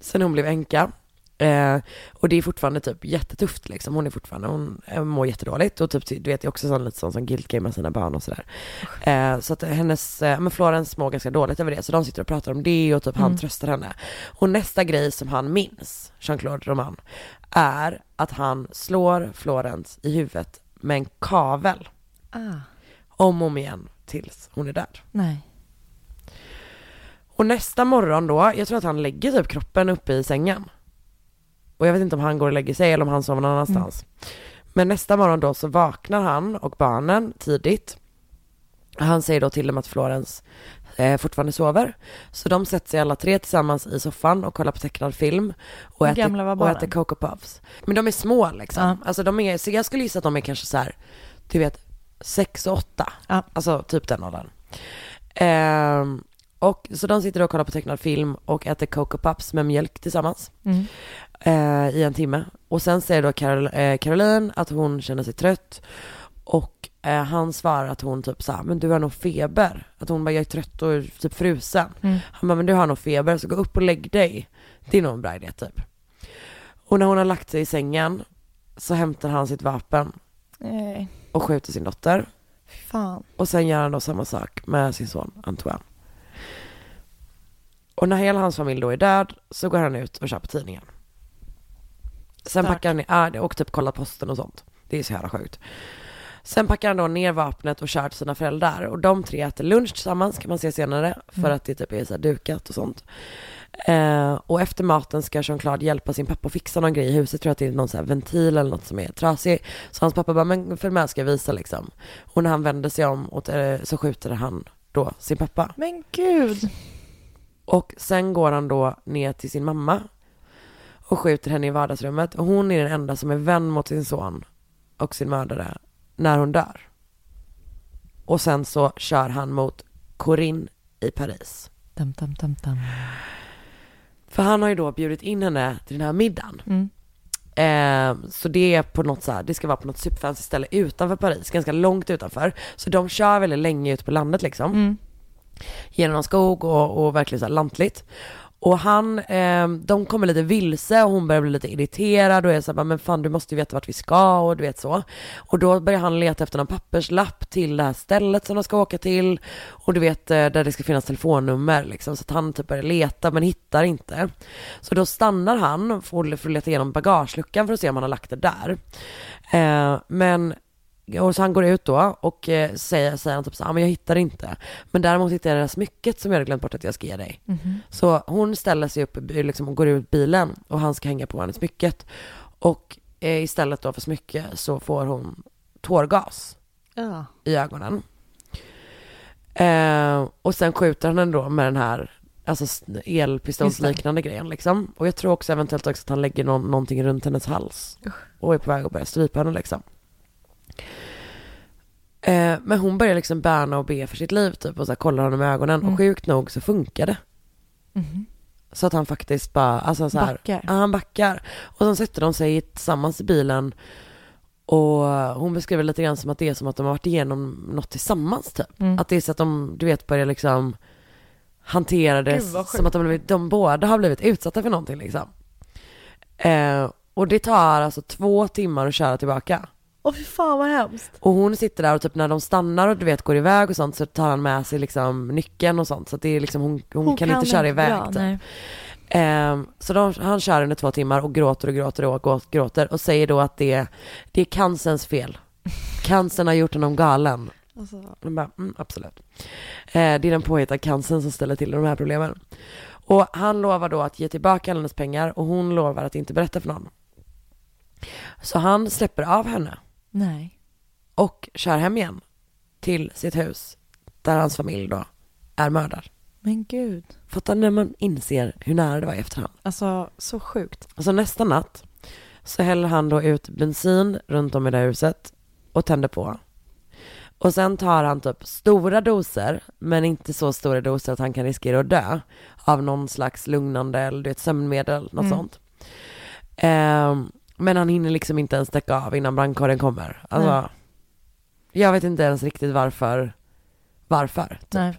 sen hon blev änka. Eh, och det är fortfarande typ jättetufft liksom. Hon är fortfarande, hon eh, mår jättedåligt och typ, du vet, det är också sån lite sån som guilt med sina barn och sådär. Eh, så att hennes, eh, men Florence mår ganska dåligt över det, så de sitter och pratar om det och typ han tröstar henne. Och nästa grej som han minns, Jean-Claude Roman, är att han slår Florence i huvudet med en kavel Ah, om och om igen tills hon är död. nej. Och nästa morgon då, jag tror att han lägger typ kroppen uppe i sängen. Och jag vet inte om han går och lägger sig eller om han sover någon annanstans. Men nästa morgon då så vaknar han och barnen tidigt. Han säger då till dem att Florence eh, fortfarande sover. Så de sätter sig alla tre tillsammans i soffan och kollar på tecknad film. Och, äter, och äter Coco Puffs. Men de är små liksom. Ja. Alltså de är, så jag skulle gissa att de är kanske så här, du vet, sex och åtta. Ja. Alltså typ den åldern. Ehm, och så de sitter och kollar på tecknad film och äter Coco Puffs med mjölk tillsammans Mm. eh, i en timme. Och sen säger då Carol, eh, Caroline att hon känner sig trött och eh, han svarar att hon typ såhär, men du har nog feber. Att hon bara, jag är trött och typ frusen. Mm. Han bara, men du har nog feber så gå upp och lägg dig. Det är nog en bra idé typ. Och när hon har lagt sig i sängen så hämtar han sitt vapen Nej, och skjuter sin dotter. fan. Och sen gör han då samma sak med sin son Antoine. Och när hela hans familj då är död så går han ut och köper tidningen. Sen Starkt. packar han ner, och typ kollar posten och sånt. Det är så jävla sjukt. Sen packar han då ner vapnet och kör till sina föräldrar. Och de tre äter lunch tillsammans kan man se senare. För Mm. att det typ är så dukat och sånt. Eh, och efter maten ska Jean-Claude hjälpa sin pappa att fixa någon grej i huset. Tror att det är någon så här ventil eller något som är trasig. Så hans pappa bara, men följ med ska jag visa liksom. Och när han vänder sig om och, eh, så skjuter han då sin pappa. Men gud. Och sen går han då ner till sin mamma och skjuter henne i vardagsrummet. Och hon är den enda som är vän mot sin son och sin mördare när hon dör. Och sen så kör han mot Corinne i Paris. Dum, dum, dum, dum. För han har ju då bjudit in henne till den här middagen. Mm. Eh, så det är på något så här, det ska vara på något superfancy ställe utanför Paris, ganska långt utanför. Så de kör väldigt länge ut på landet liksom. Mm genom någon skog och, och verkligen så här lantligt. Och han, eh, de kommer lite vilse och hon börjar bli lite irriterad och är såhär men fan du måste ju veta vart vi ska och du vet så. Och då börjar han leta efter någon papperslapp till det här stället som de ska åka till. Och du vet eh, där det ska finnas telefonnummer liksom. Så att han typ börjar leta men hittar inte. Så då stannar han för för att leta igenom bagageluckan för att se om han har lagt det där. Eh, men och så han går ut då och eh, säger, säger han typ så här, "Ah, men jag hittar det inte. Men däremot hittar jag det här smycket som jag hade glömt bort att jag ska ge dig. Mhm. Så hon ställer sig upp liksom, går ut bilen och han ska hänga på henne smycket. Och eh, istället då för smycke så får hon tårgas Ja. i ögonen. Eh, och sen skjuter han henne då med den här alltså elpistolsliknande grejen liksom. Och jag tror också eventuellt också att han lägger någon, någonting runt hennes hals. Och är på väg att börja strypa henne liksom. Eh, men hon börjar liksom bärna och be för sitt liv typ och så här, kollar honom i ögonen. Mm. Och sjukt nog så funkar det. Mhm. Så att han faktiskt bara, alltså så här, Backar. Ja, han backar. Och sen sätter de sig tillsammans i bilen. Och hon beskriver lite grann som att det är som att de har varit igenom något tillsammans typ. Mm. Att det är så att de, du vet, börjar liksom hantera det som att de, blivit, de båda har blivit utsatta för någonting liksom. Eh, och det tar alltså två timmar att köra tillbaka. Åh fy fan vad hemskt. Och hon sitter där och typ när de stannar och du vet går iväg och sånt så tar han med sig liksom nyckeln och sånt. Så det är liksom, hon, hon, kan, inte köra iväg bra, typ. nej. Ehm, så de, han kör under två timmar och gråter och gråter och gråter och säger då att det, det är cancerns fel. Cancern har gjort honom galen. Alltså, De bara, mm, absolut. Eh, det är den påhittade cancern som ställer till de här problemen. Och han lovar då att ge tillbaka hennes pengar och hon lovar att inte berätta för någon. Så han släpper av henne nej. och kör hem igen till sitt hus där hans familj då är mördad. Men gud. Fattar när man inser hur nära det var i efterhand. Alltså så sjukt. Alltså nästa natt så häller han då ut bensin runt om i det här huset och tänder på. Och sen tar han typ stora doser, men inte så stora doser att han kan riskera att dö av någon slags lugnande eller du vet, sömnmedel, något Mm. sånt. Ehm, men han hinner liksom inte ens sträcka av innan brandkåren kommer. Alltså, Nej. jag vet inte ens riktigt varför, varför. Typ. Nej.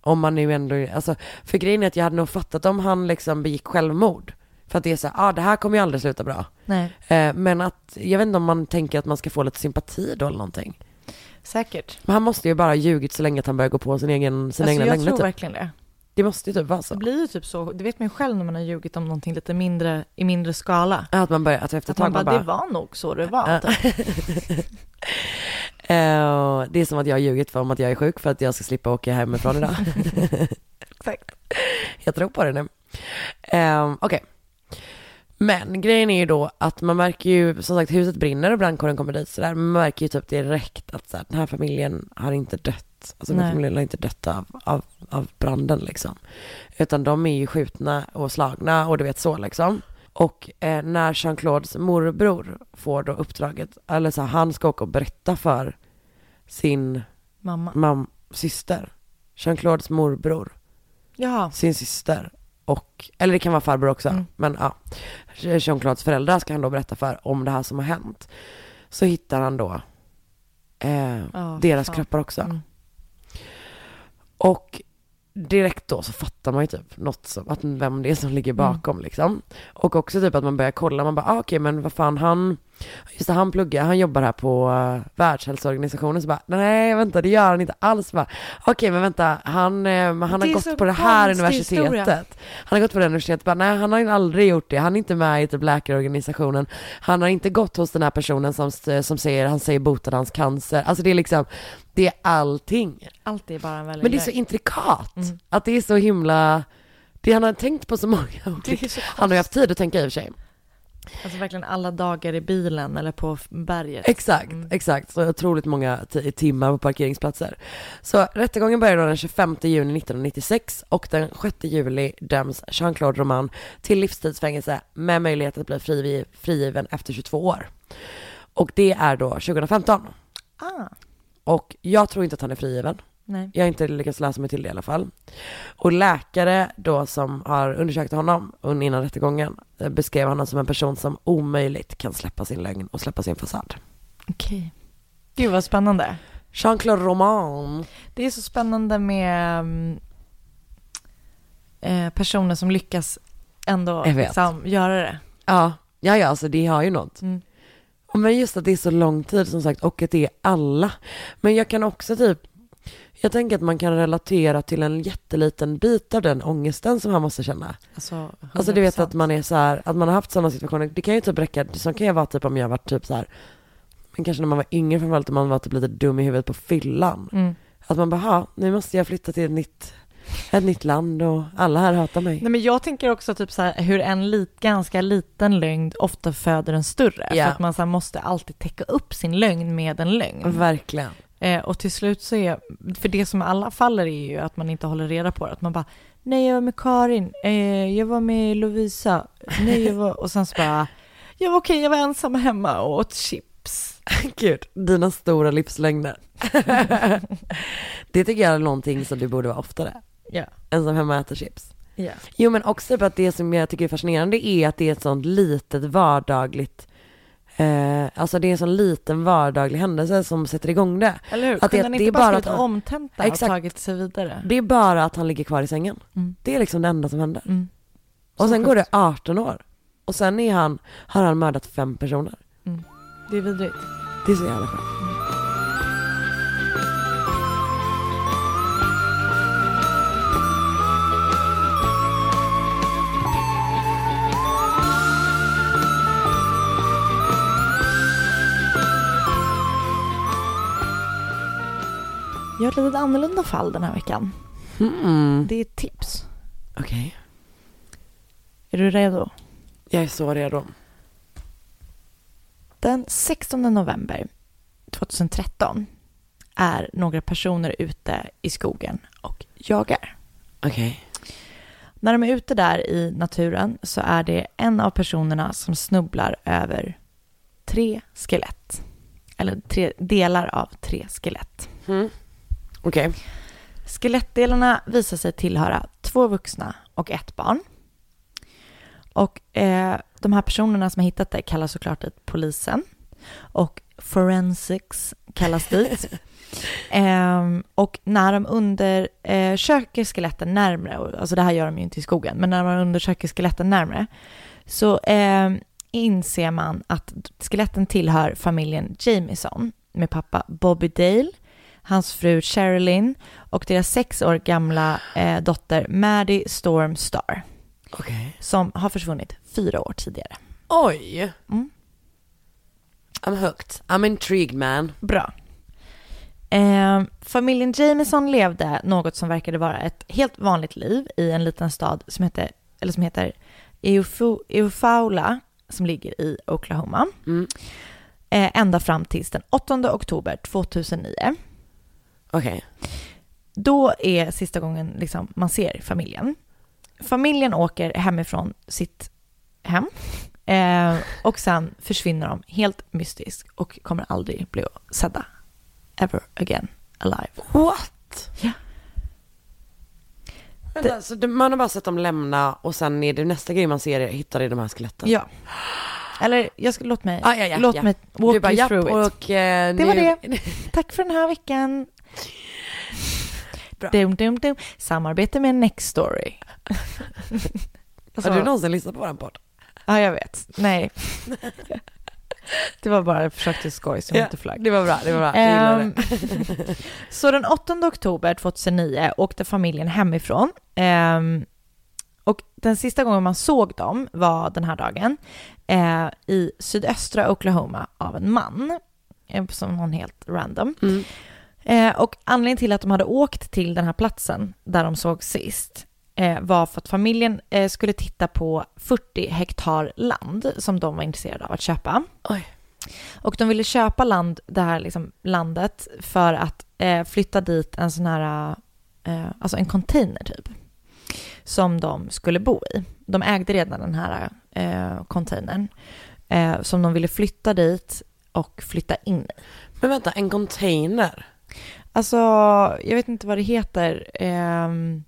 Om man nu ändå, alltså, för grejen är att jag hade nog fattat om han liksom begick självmord. För att det är så här, ah, det här kommer ju aldrig sluta bra. Nej. Eh, men att, jag vet inte om man tänker att man ska få lite sympati då eller någonting. Säkert. Men han måste ju bara ha ljugit så länge att han börjar gå på sin egen, sin Alltså, egna jag lögner tror typ. verkligen det. Det måste ju typ vara Det så. blir ju typ så, det vet man ju själv när man har ljugit om någonting lite mindre, i mindre skala. Ja, Att man börjar, att efter ett tag man bara, det var nog så det var. Typ. eh, det är som att jag har ljugit för om att jag är sjuk för att jag ska slippa åka hemifrån idag. Exakt. Jag tror på det nu. Um, Okej. Men grejen är ju då att man märker ju, som sagt huset brinner och brandkåren kommer dit sådär. Man märker ju typ direkt att så här, den här familjen har inte dött. Alltså den här Nej. familjen har inte dött av, av, av branden liksom. Utan de är ju skjutna och slagna och du vet så liksom. Och eh, när Jean-Claudes morbror får då uppdraget, eller så här, han ska åka och berätta för sin Mamma. mam, syster. Jean-Claudes morbror Ja. sin syster och, eller det kan vara farbror också, Mm. men ja. Jean-Claudes föräldrar ska han då berätta för om det här som har hänt. Så hittar han då eh, Ja, deras fan. kroppar också. Mm. Och direkt då så fattar man ju typ något som, att vem det är som ligger bakom liksom. Och också typ att man börjar kolla, man bara, ah, okej men vad fan han, Just det, han pluggar, han jobbar här på uh, Världshälsoorganisationen så bara, nej vänta det gör han inte alls bara, okej men vänta, han, eh, han har gått på det här universitetet. historia. Han har gått på det universitetet, bara, nej han har aldrig gjort det, han är inte med i typ läkarorganisationen. Han har inte gått hos den här personen som, som säger, han säger botade hans cancer. Alltså det är liksom, det är allting. Allt är bara en väldigt Men det är så intrikat, Mm. att det är så himla, det han har tänkt på så många olika, så han har ju haft tid att tänka i och för sig. Alltså verkligen alla dagar i bilen eller på berget. Exakt, Mm. exakt. Så otroligt många timmar på parkeringsplatser. Så rättegången börjar då den 25 juni 1996 och den 6 juli döms Jean-Claude Roman till livstidsfängelse med möjlighet att bli frigiv- frigiven efter 22 år. Och det är då 2015. Ah, Och jag tror inte att han är frigiven. Nej. Jag har inte lyckats läsa mig till det i alla fall. Och läkare då som har undersökt honom innan rättegången eh, beskrev honom som en person som omöjligt kan släppa sin lögn och släppa sin fasad. Okej. Gud vad spännande. Jean-Claude Roman. Det är så spännande med mm, eh, personer som lyckas ändå liksom, göra det. Ja, ja, ja, alltså det har ju något. Mm. Men just att det är så lång tid som sagt och att det är alla. Men jag kan också typ, jag tänker att man kan relatera till en jätteliten bit av den ångesten som han måste känna. Alltså, Alltså du vet 100%. att man är så här, att man har haft sådana situationer, det kan ju typ räcka, som kan jag vara typ om jag varit typ så här, men kanske när man var yngre framförallt om man var typ lite dum i huvudet på fyllan. Mm. Att man bara, "Ha, nu måste jag flytta till ett nytt, ett nytt land och alla här hatar mig. Nej men jag tänker också typ så här, hur en lit, ganska liten lögn ofta föder en större. Ja. För att man så måste alltid täcka upp sin lögn med en lögn. Verkligen. Eh, och till slut så är, för det som alla faller är ju att man inte håller reda på det. Att man bara, nej jag var med Karin, eh, jag var med Lovisa, nej jag var, och sen så bara, jag var okej, jag var ensam hemma och åt chips. Gud, dina stora livslögner. det tycker jag är någonting som du borde vara oftare. Ja. Ensam hemma och äter chips. Ja. Jo men också typ att det som jag tycker är fascinerande är att det är ett sånt litet vardagligt Eh, alltså det är en sån liten vardaglig händelse som sätter igång det. Eller hur? Att det- Kunde han det inte är bara bara att han- omtenta Exakt. och tagit sig vidare? Det är bara att han ligger kvar i sängen. Mm. Det är liksom det enda som händer. Mm. Och sen går det sjukt. 18 år. Och sen är han, har han mördat fem personer. Det är vidrigt. Det är så jävla skönt. Jag har ett litet annorlunda fall den här veckan. Mm. Det är ett tips. Okej. Är du redo? Jag är så redo. Den 16 november 2013 är några personer ute i skogen och jagar. Okej. När de är ute där i naturen så är det en av personerna som snubblar över tre skelett. Eller tre delar av tre skelett. Mm. Okej. Skelettdelarna visar sig tillhöra två vuxna och ett barn. Och eh, de här personerna som har hittat det kallas såklart dit polisen. Och forensics kallas dit. Ehm, och när de undersöker skeletten närmre, alltså det här gör de ju inte i skogen, men när man undersöker skeletten närmre så ehm, inser man att skeletten tillhör familjen Jamison med pappa Bobby Dale, hans fru Sherilyn och deras sex år gamla eh, dotter Maddie Storm Star Okej. som har försvunnit fyra år tidigare. Oj. Mm. I'm hooked. I'm intrigued man. Bra. Eh, familjen Jameson levde något som verkade vara ett helt vanligt liv i en liten stad som heter, eller som heter Eufaula som ligger i Oklahoma. Mm. Eh, ända fram tills den 8 oktober 2009. Okej. Då är sista gången liksom man ser familjen. Familjen åker hemifrån sitt hem eh, och sen försvinner de helt mystiskt och kommer aldrig bli sedda ever again alive. What? Ja. Det, man har bara sett dem lämna och sen är det nästa grej man ser hittar i de här skeletten? Ja. Eller jag ska, låt mig, Ah, ja, ja, låt ja. mig walk du bara, you through it. och eh, Det nu... var det. Tack för den här veckan. Bra. Dum, dum, dum. Samarbete med Next Story. Alltså, Har du någonsin lyssnat på våran podd? Ja, jag vet. Nej. Det var bara ett försök till skoj som Ja, inte flög. Det var bra, det var bra. Jag Ehm, det. så den 8 oktober 2009 åkte familjen hemifrån. Ehm, och den sista gången man såg dem var den här dagen eh, i sydöstra Oklahoma av en man. eh, Som var helt random. Mm. Eh, och anledningen till att de hade åkt till den här platsen där de såg sist eh, var för att familjen eh, skulle titta på 40 hektar land som de var intresserade av att köpa. Oj. Och de ville köpa land, det här liksom landet för att flytta dit en sån här, alltså en container typ, som de skulle bo i. De ägde redan den här eh, containern som de ville flytta dit och flytta in i. Men vänta, en container? Alltså, jag vet inte vad det heter. Ehm,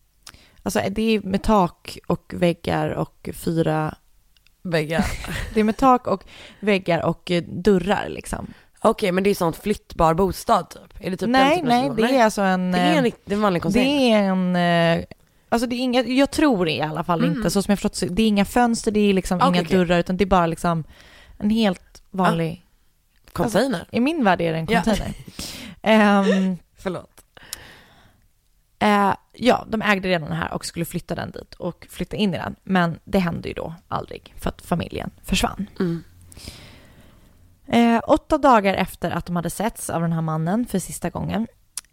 alltså, det är med tak och väggar och fyra... Väggar. Det är med tak och väggar och eh, dörrar liksom. Okej, men det är sånt flyttbar bostad typ? Är det typ nej, typen nej, det är alltså en... Det är en, eh, det är en vanlig det container? är en... eh, Alltså det är inga, jag tror i alla fall Mm. inte, så som jag förstått det är inga fönster, det är liksom Okej, inga okej. dörrar, utan det är bara liksom en helt vanlig... Container? I min värld är det en Ja. Ehm, Förlåt. Eh, ja, de ägde redan den här och skulle flytta den dit och flytta in i den. Men det hände ju då aldrig för att familjen försvann. Mm. Eh, åtta dagar efter att de hade setts av den här mannen för sista gången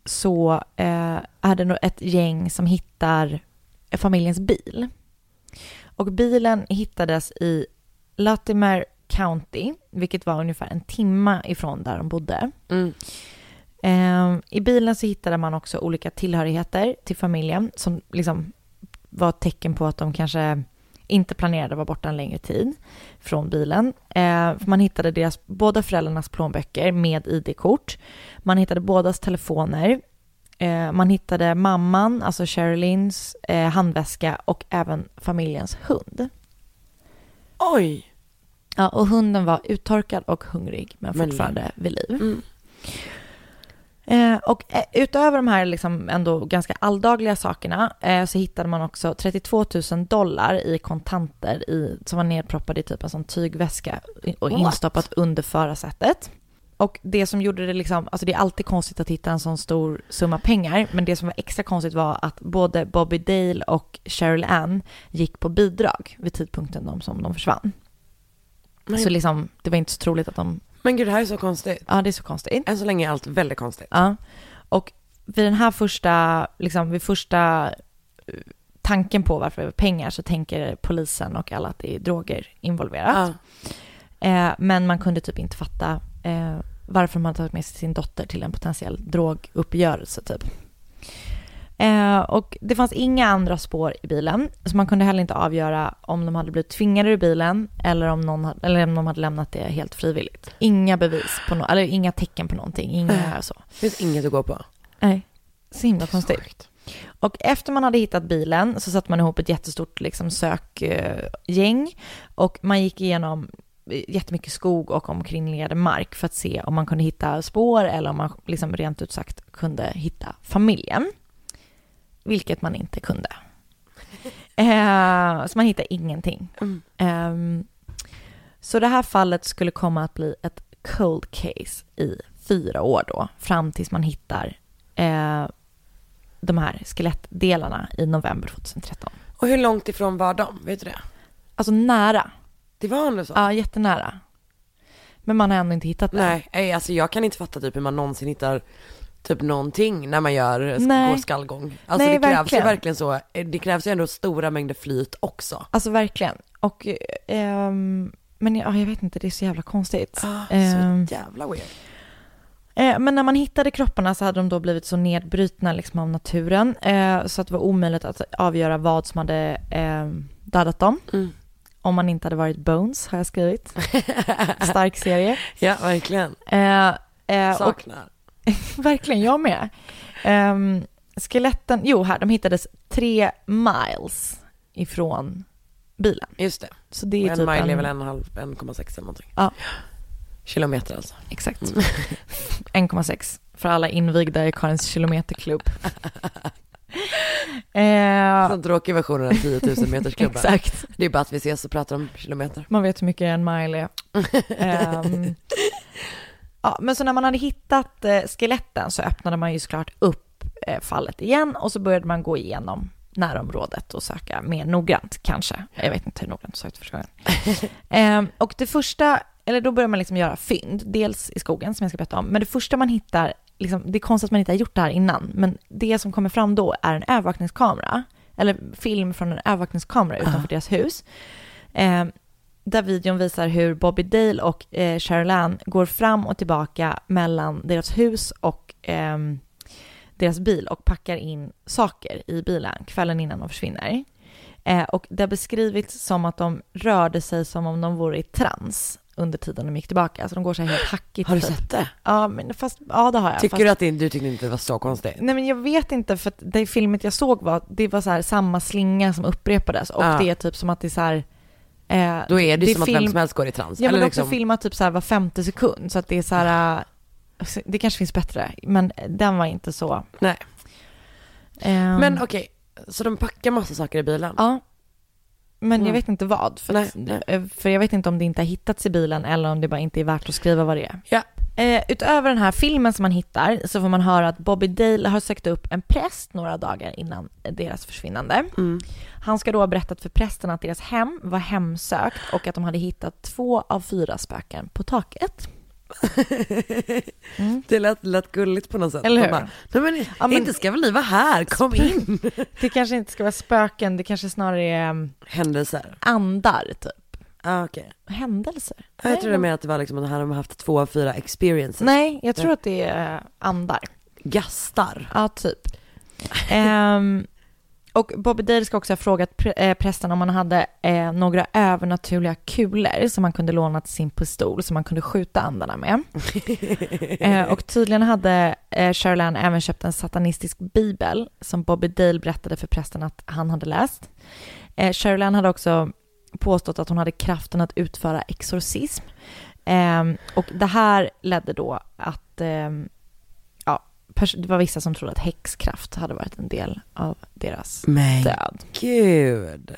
så eh, är det nog ett gäng som hittar familjens bil. Och bilen hittades i Latimer County, vilket var ungefär en timma ifrån där de bodde. Mm. Ehm, I bilen så hittade man också olika tillhörigheter till familjen som liksom var tecken på att de kanske inte planerade att vara borta en längre tid från bilen. Eh, för man hittade deras, båda föräldrarnas plånböcker med ID-kort. Man hittade bådas telefoner. Eh, man hittade mamman, alltså Sherilyn's eh, handväska och även familjens hund. Oj! Ja, och hunden var uttorkad och hungrig men Men- fortfarande vid liv. Mm. Eh, och eh, utöver de här liksom ändå ganska alldagliga sakerna eh, så hittade man också 32 000 dollar i kontanter i, som var nedproppade i typ en sån tygväska och What? instoppat under förarsätet. Och det som gjorde det liksom, alltså det är alltid konstigt att hitta en sån stor summa pengar, men det som var extra konstigt var att både Bobby Dale och Cheryl Ann gick på bidrag vid tidpunkten de, som de försvann. Men, Så liksom, det var inte så troligt att de, men gud, det här är så konstigt. ja det är så konstigt. Än så länge är allt väldigt konstigt. Ja. Och vid den här första, liksom vid första eh, tanken på varför det var pengar så tänker polisen och alla att det är droger involverat. Ja. Eh, men man kunde typ inte fatta eh, varför hade tagit med sig sin dotter till en potentiell droguppgörelse typ. Eh, och det fanns inga andra spår i bilen, så man kunde heller inte avgöra om de hade blivit tvingade ur bilen eller om, någon eller om de hade lämnat det helt frivilligt. Inga bevis på no- eller inga tecken på någonting, inga så. Det finns inget att gå på. Nej, så himla konstigt. Och efter man hade hittat bilen så satte man ihop ett jättestort liksom, sökgäng och man gick igenom jättemycket skog och omkringliggande mark för att se om man kunde hitta spår eller om man liksom rent ut sagt kunde hitta familjen. Vilket man inte kunde. Eh, så man hittade ingenting. Mm. Ehm, så det här fallet skulle komma att bli ett cold case i fyra år då, fram tills man hittar eh, de här skelettdelarna i november 2013. Och hur långt ifrån var de? Vet du det? Alltså nära, Det var ändå så? ja jättenära. Men man har ändå inte hittat det. Nej, nej, alltså jag kan inte fatta typ hur man någonsin hittar typ någonting när man gör, Nej. går skallgång. Alltså Nej, det krävs verkligen. ju verkligen så, det krävs ju ändå stora mängder flyt också. Alltså verkligen. Och, eh, ehm, men ja, jag vet inte, det är så jävla konstigt. Ah, Ehm, så jävla weird. Eh, Men när man hittade kropparna så hade de då blivit så nedbrutna liksom av naturen eh, så att det var omöjligt att avgöra vad som hade eh, dödat dem. Mm. Om man inte hade varit Bones har jag skrivit. Stark serie. Ja, verkligen. Eh, eh, Saknar. verkligen, jag med. Ehm, skeletten, jo här, de hittades tre miles ifrån bilen. Just det. Så det är en typ mile är en, väl en halv, 1,6 eller någonting. Ja. Kilometer alltså. Exakt. 1,6 för alla invigda i Karins kilometerklubb. Eh, Den tråkiga versionen av 10 000 meters klubben. exakt. Det är bara att vi ses och pratar om kilometer. Man vet hur mycket en mile är. Ehm, ja, men så när man hade hittat eh, skeletten så öppnade man ju såklart upp eh, fallet igen och så började man gå igenom närområdet och söka mer noggrant kanske. Jag vet inte hur noggrant jag sökte första gången. Ehm, och det första, eller då börjar man liksom göra fynd, dels i skogen som jag ska berätta om, men det första man hittar, liksom, det är konstigt att man inte har gjort det här innan, men det som kommer fram då är en övervakningskamera, eller film från en övervakningskamera utanför deras hus. Där videon visar hur Bobby Dale och eh, Cheryl Ann går fram och tillbaka mellan deras hus och ehm, deras bil och packar in saker i bilen kvällen innan de försvinner. Eh, och det har beskrivits som att de rörde sig som om de vore i trans under tiden de gick tillbaka. Alltså de går så här helt hackigt. Har du typ. sett det? Ja, men fast, ja det har jag. Tycker fast, du att det, du tyckte inte det var så konstigt? Nej men jag vet inte för att det filmet jag såg var, det var så här samma slinga som upprepades och Ja. det är typ som att det är så här eh, Då är det, är som att vem som helst går i trans. Ja men också liksom- filmat typ så här var femte sekund så att det är så här, äh, det kanske finns bättre, men den var inte så. Nej. Ehm, Men okej, så de packar massa saker i bilen? Ja. Men jag Mm. vet inte vad. För, Nej, nej. eh, för jag vet inte om det inte har hittats i bilen eller om det bara inte är värt att skriva vad det är. Ja. Eh, utöver den här filmen som man hittar så får man höra att Bobby Dale har sökt upp en präst några dagar innan deras försvinnande. Mm. Han ska då ha berättat för prästen att deras hem var hemsökt och att de hade hittat två av fyra spöken på taket. Mm. Det lät, lät gulligt på något sätt. Eller hur? Bara, Nej men, Ja, men- inte ska väl ni vara här, kom in. Det kanske inte ska vara spöken, det kanske snarare är um, Händelser. andar typ. Ah, okej. Händelser? Jag Nej, trodde mer att det var liksom att här har haft två av fyra experiences. Nej, jag tror Nej. att det är andar. Gastar. Ja, typ. Ehm, och Bobby Dale ska också ha frågat pre- eh, prästen om han hade eh, några övernaturliga kulor som han kunde låna till sin pistol som han kunde skjuta andarna med. eh, och tydligen hade eh, Cheryl Ann även köpt en satanistisk bibel som Bobby Dale berättade för prästen att han hade läst. Eh, Cheryl Ann hade också påstått att hon hade kraften att utföra exorcism. Ehm, och det här ledde då att ehm, ja, det var vissa som trodde att häxkraft hade varit en del av deras Men död. gud.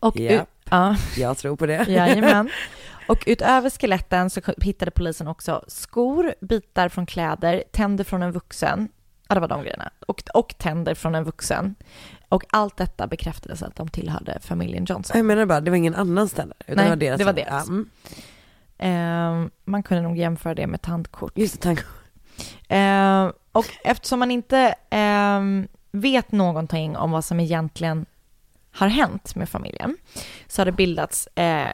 Och ut, ja, Jag tror på det. jajamän. Och utöver skeletten så hittade polisen också skor, bitar från kläder, tänder från en vuxen. Ja, det var de grejerna. Och, och tänder från en vuxen. Och allt detta bekräftades att de tillhörde familjen Johnson. Jag menar bara, det var ingen annans ställe. Utan Nej, det var deras. det var deras. Ja, mm. Ehm, man kunde nog jämföra det med tandkort. Just det, tack. Eh, och eftersom man inte ehm, vet någonting om vad som egentligen har hänt med familjen så har det bildats eh,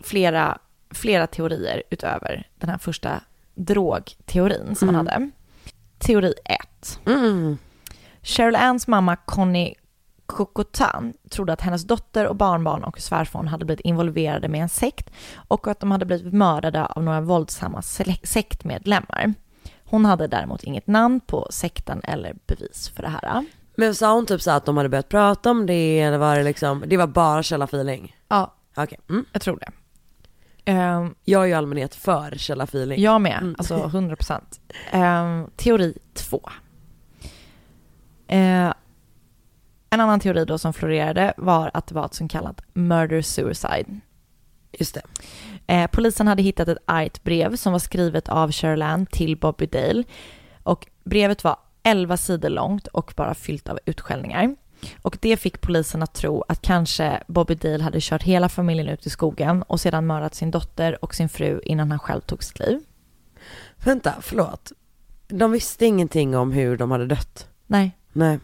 flera, flera teorier utöver den här första drogteorin som man Mm. hade. Teori 1. Mm. Cheryl Anns mamma Connie Kokotan trodde att hennes dotter och barnbarn och svärfar hade blivit involverade med en sekt och att de hade blivit mördade av några våldsamma sektmedlemmar. Hon hade däremot inget namn på sekten eller bevis för det här. Men sa hon typ så att de hade börjat prata om det eller var det liksom, det var bara källa-feeling? Ja, Okej. Mm. jag tror det. Ehm, Jag är ju allmänhet för källa-feeling. jag med, Mm. alltså 100 procent. Ehm, teori 2. En annan teori då som florerade var att det var ett så kallat murder-suicide. Just det. Eh, polisen hade hittat ett argt brev som var skrivet av Cheryl Ann till Bobby Dale. Och brevet var 11 sidor långt och bara fyllt av utskällningar. Och det fick polisen att tro att kanske Bobby Dale hade kört hela familjen ut i skogen och sedan mördat sin dotter och sin fru innan han själv tog sitt liv. Vänta, förlåt. De visste ingenting om hur de hade dött? Nej, Nej.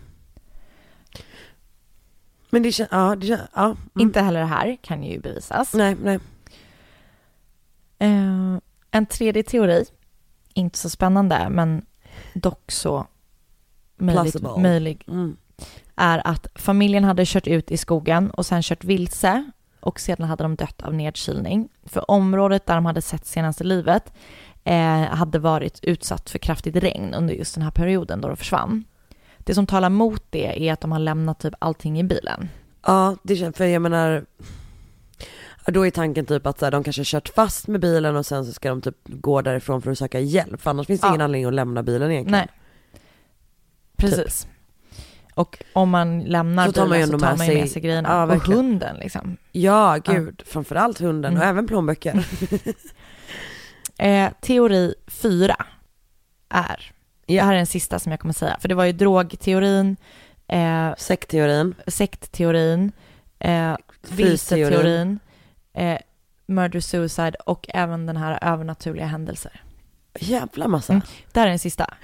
Men det känns, ja, det känns, ja. Mm. inte heller det här kan ju bevisas. Nej, nej. Eh, en tredje teori, inte så spännande men dock så möjligt, möjlig, Mm. är att familjen hade kört ut i skogen och sen kört vilse och sedan hade de dött av nedkylning. För området där de hade sett senaste livet eh, hade varit utsatt för kraftigt regn under just den här perioden då de försvann. Det som talar mot det är att de har lämnat typ allting i bilen. Ja, det känns, för jag menar, ja, då är tanken typ att så här, de kanske har kört fast med bilen och sen så ska de typ gå därifrån för att söka hjälp. För annars finns det Ja. ingen anledning att lämna bilen egentligen. Nej. Precis. Och om man lämnar Så tar man bilen så tar man ju med sig- grejerna. Ja, och hunden liksom. Ja, gud. Framförallt hunden och Mm. även plånböcker. Eh, teori fyra är, Här är den sista som jag kommer säga, för det var ju drogteorin, eh, Sektteorin. sektteorin, eh, vilseteorin, eh, murder suicide och även den här övernaturliga händelser. Jävla massa. Mm. Det här är den sista.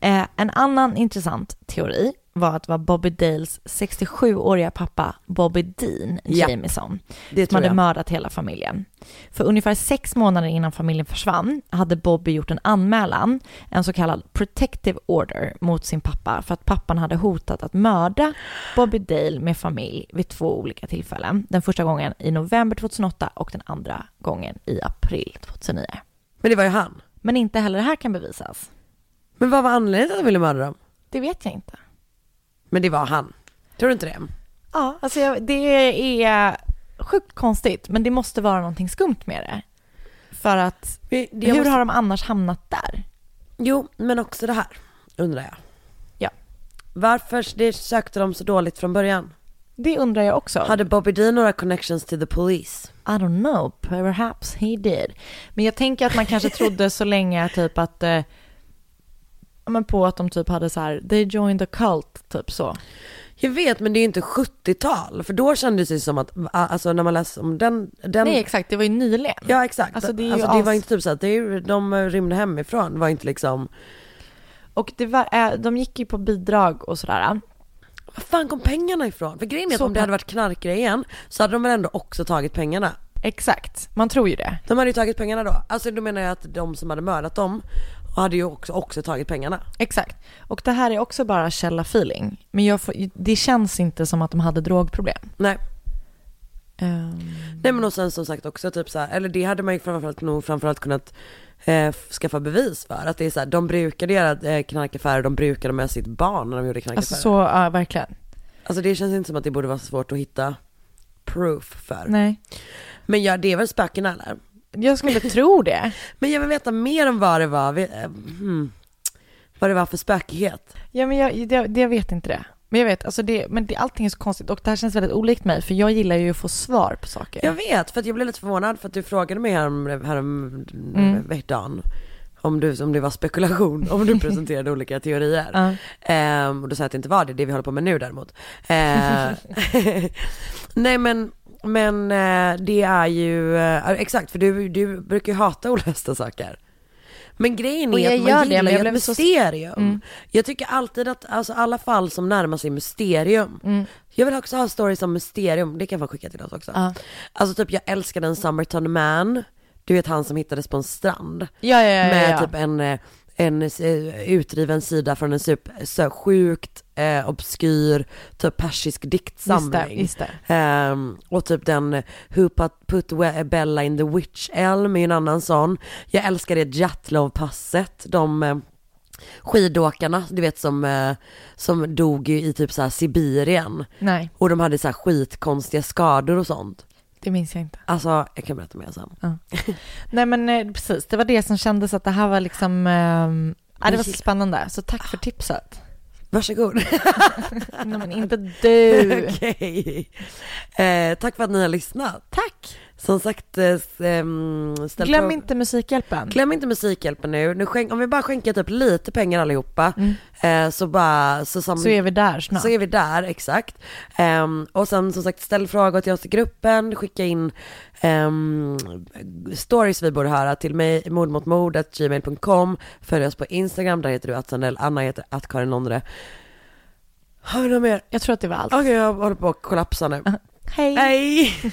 Eh, en annan intressant teori var att det var Bobby Dales 67-åriga pappa Bobby Dean Ja. Jameson Det som hade jag. mördat hela familjen. För ungefär sex månader innan familjen försvann hade Bobby gjort en anmälan, en så kallad protective order, mot sin pappa för att pappan hade hotat att mörda Bobby Dale med familj vid två olika tillfällen. Den första gången i november 2008 och den andra gången i april 2009. Men det var ju han. Men inte heller det här kan bevisas. Men vad var anledningen till att han ville mörda dem? Det vet jag inte. Men det var han. Tror du inte det? Ja, alltså jag, det är sjukt konstigt, men det måste vara någonting skumt med det. För att, Det, hur måste- har de annars hamnat där? Jo, men också det här undrar jag. Ja. Varför det sökte de så dåligt från början? Det undrar jag också. Hade Bobby Dean några connections to the police? I don't know, perhaps he did. Men jag tänker att man kanske trodde så länge typ att, eh, men på att de typ hade så här, they joined the cult, typ så. Jag vet, men det är ju inte 70-tal, för då kändes det som att, alltså när man läser om den, den Nej exakt, det var ju nyligen. Ja exakt, Alltså, det alltså, det var inte typ så att det är, ju- de rymde hemifrån, var inte liksom, Och det var, eh, de gick ju på bidrag och sådär. var fan kom pengarna ifrån? För grejen är att om det hade varit knarkgrejen så hade de väl ändå också tagit pengarna? Exakt, man tror ju det. De hade ju tagit pengarna då. Alltså då menar jag att de som hade mördat dem hade ju också, också tagit pengarna. Exakt. Och det här är också bara källa feeling. Men jag får, det känns inte som att de hade drogproblem. Nej. Ehm, Nej men och sen som sagt också typ så här, eller det hade man ju framförallt nog framförallt kunnat eh, skaffa bevis för. Att det är så här, de brukade göra eh, knarkaffärer, de brukade med sitt barn när de gjorde knarkaffärer. alltså så, ja verkligen. Alltså det känns inte som att det borde vara svårt att hitta proof för. Nej. Men ja, det är väl spökena eller? Jag skulle tro det. Men jag vill veta mer om vad det var, vi- eh, hmm, vad det var för spökighet. Ja men jag, det, jag vet inte det. Men jag vet, alltså det, men det, allting är så konstigt och det här känns väldigt olikt mig för jag gillar ju att få svar på saker. Jag vet, för att jag blev lite förvånad för att du frågade mig härom, härom Mm. om, du, om det var spekulation, om du presenterade olika teorier. Ja. Ehm, och då sa jag att det inte var det, det vi håller på med nu däremot. Eh, nej men, men eh, det är ju, eh, exakt för du, du brukar ju hata olösta saker. Men grejen är att man det, gillar ju ett blev så- mysterium. Mm. Jag tycker alltid att, alltså alla fall som närmar sig mysterium. Mm. Jag vill också ha stories om mysterium, det kan jag skicka till oss också. Ja. Alltså typ jag älskade en Summerton Man, du vet han som hittades på en strand. Ja, ja, ja, med typ en, eh, en eh, utdriven sida från en super, så sjukt eh, obskyr, typ persisk Just diktsamling. det, just det. Ehm, och typ den eh, Who Put, We- Bella in the Witch Elm är en annan sån. Jag älskar det Jatlov-passet, de eh, skidåkarna, du vet som, eh, som dog i typ så Sibirien. Nej, Och de hade så skitkonstiga skador och sånt. Det minns jag inte. Alltså, jag kan berätta mer sen. Nej men eh, precis, det var det som kändes att det här var liksom, ja, det var så spännande. Så tack för tipset. Varsågod. Nej men inte du. Okej. Eh, tack för att ni har lyssnat. Tack. Som sagt, ställ Glöm frågor. inte Musikhjälpen. Glöm inte Musikhjälpen nu. nu skänk, om vi bara skänker typ lite pengar allihopa Mm. eh, så bara så, sam- Så är vi där snart. så är vi där, exakt. Ehm, och sen som sagt ställ frågor till oss i gruppen, skicka in ehm, stories vi borde höra till mig, mordmotmord.gmail.com, följ oss på Instagram, där heter du att Sandell, Anna heter att Karin Londre. Har vi något mer? Jag tror att det var allt. Okej, jag håller på att kollapsa nu. Hej. Hej!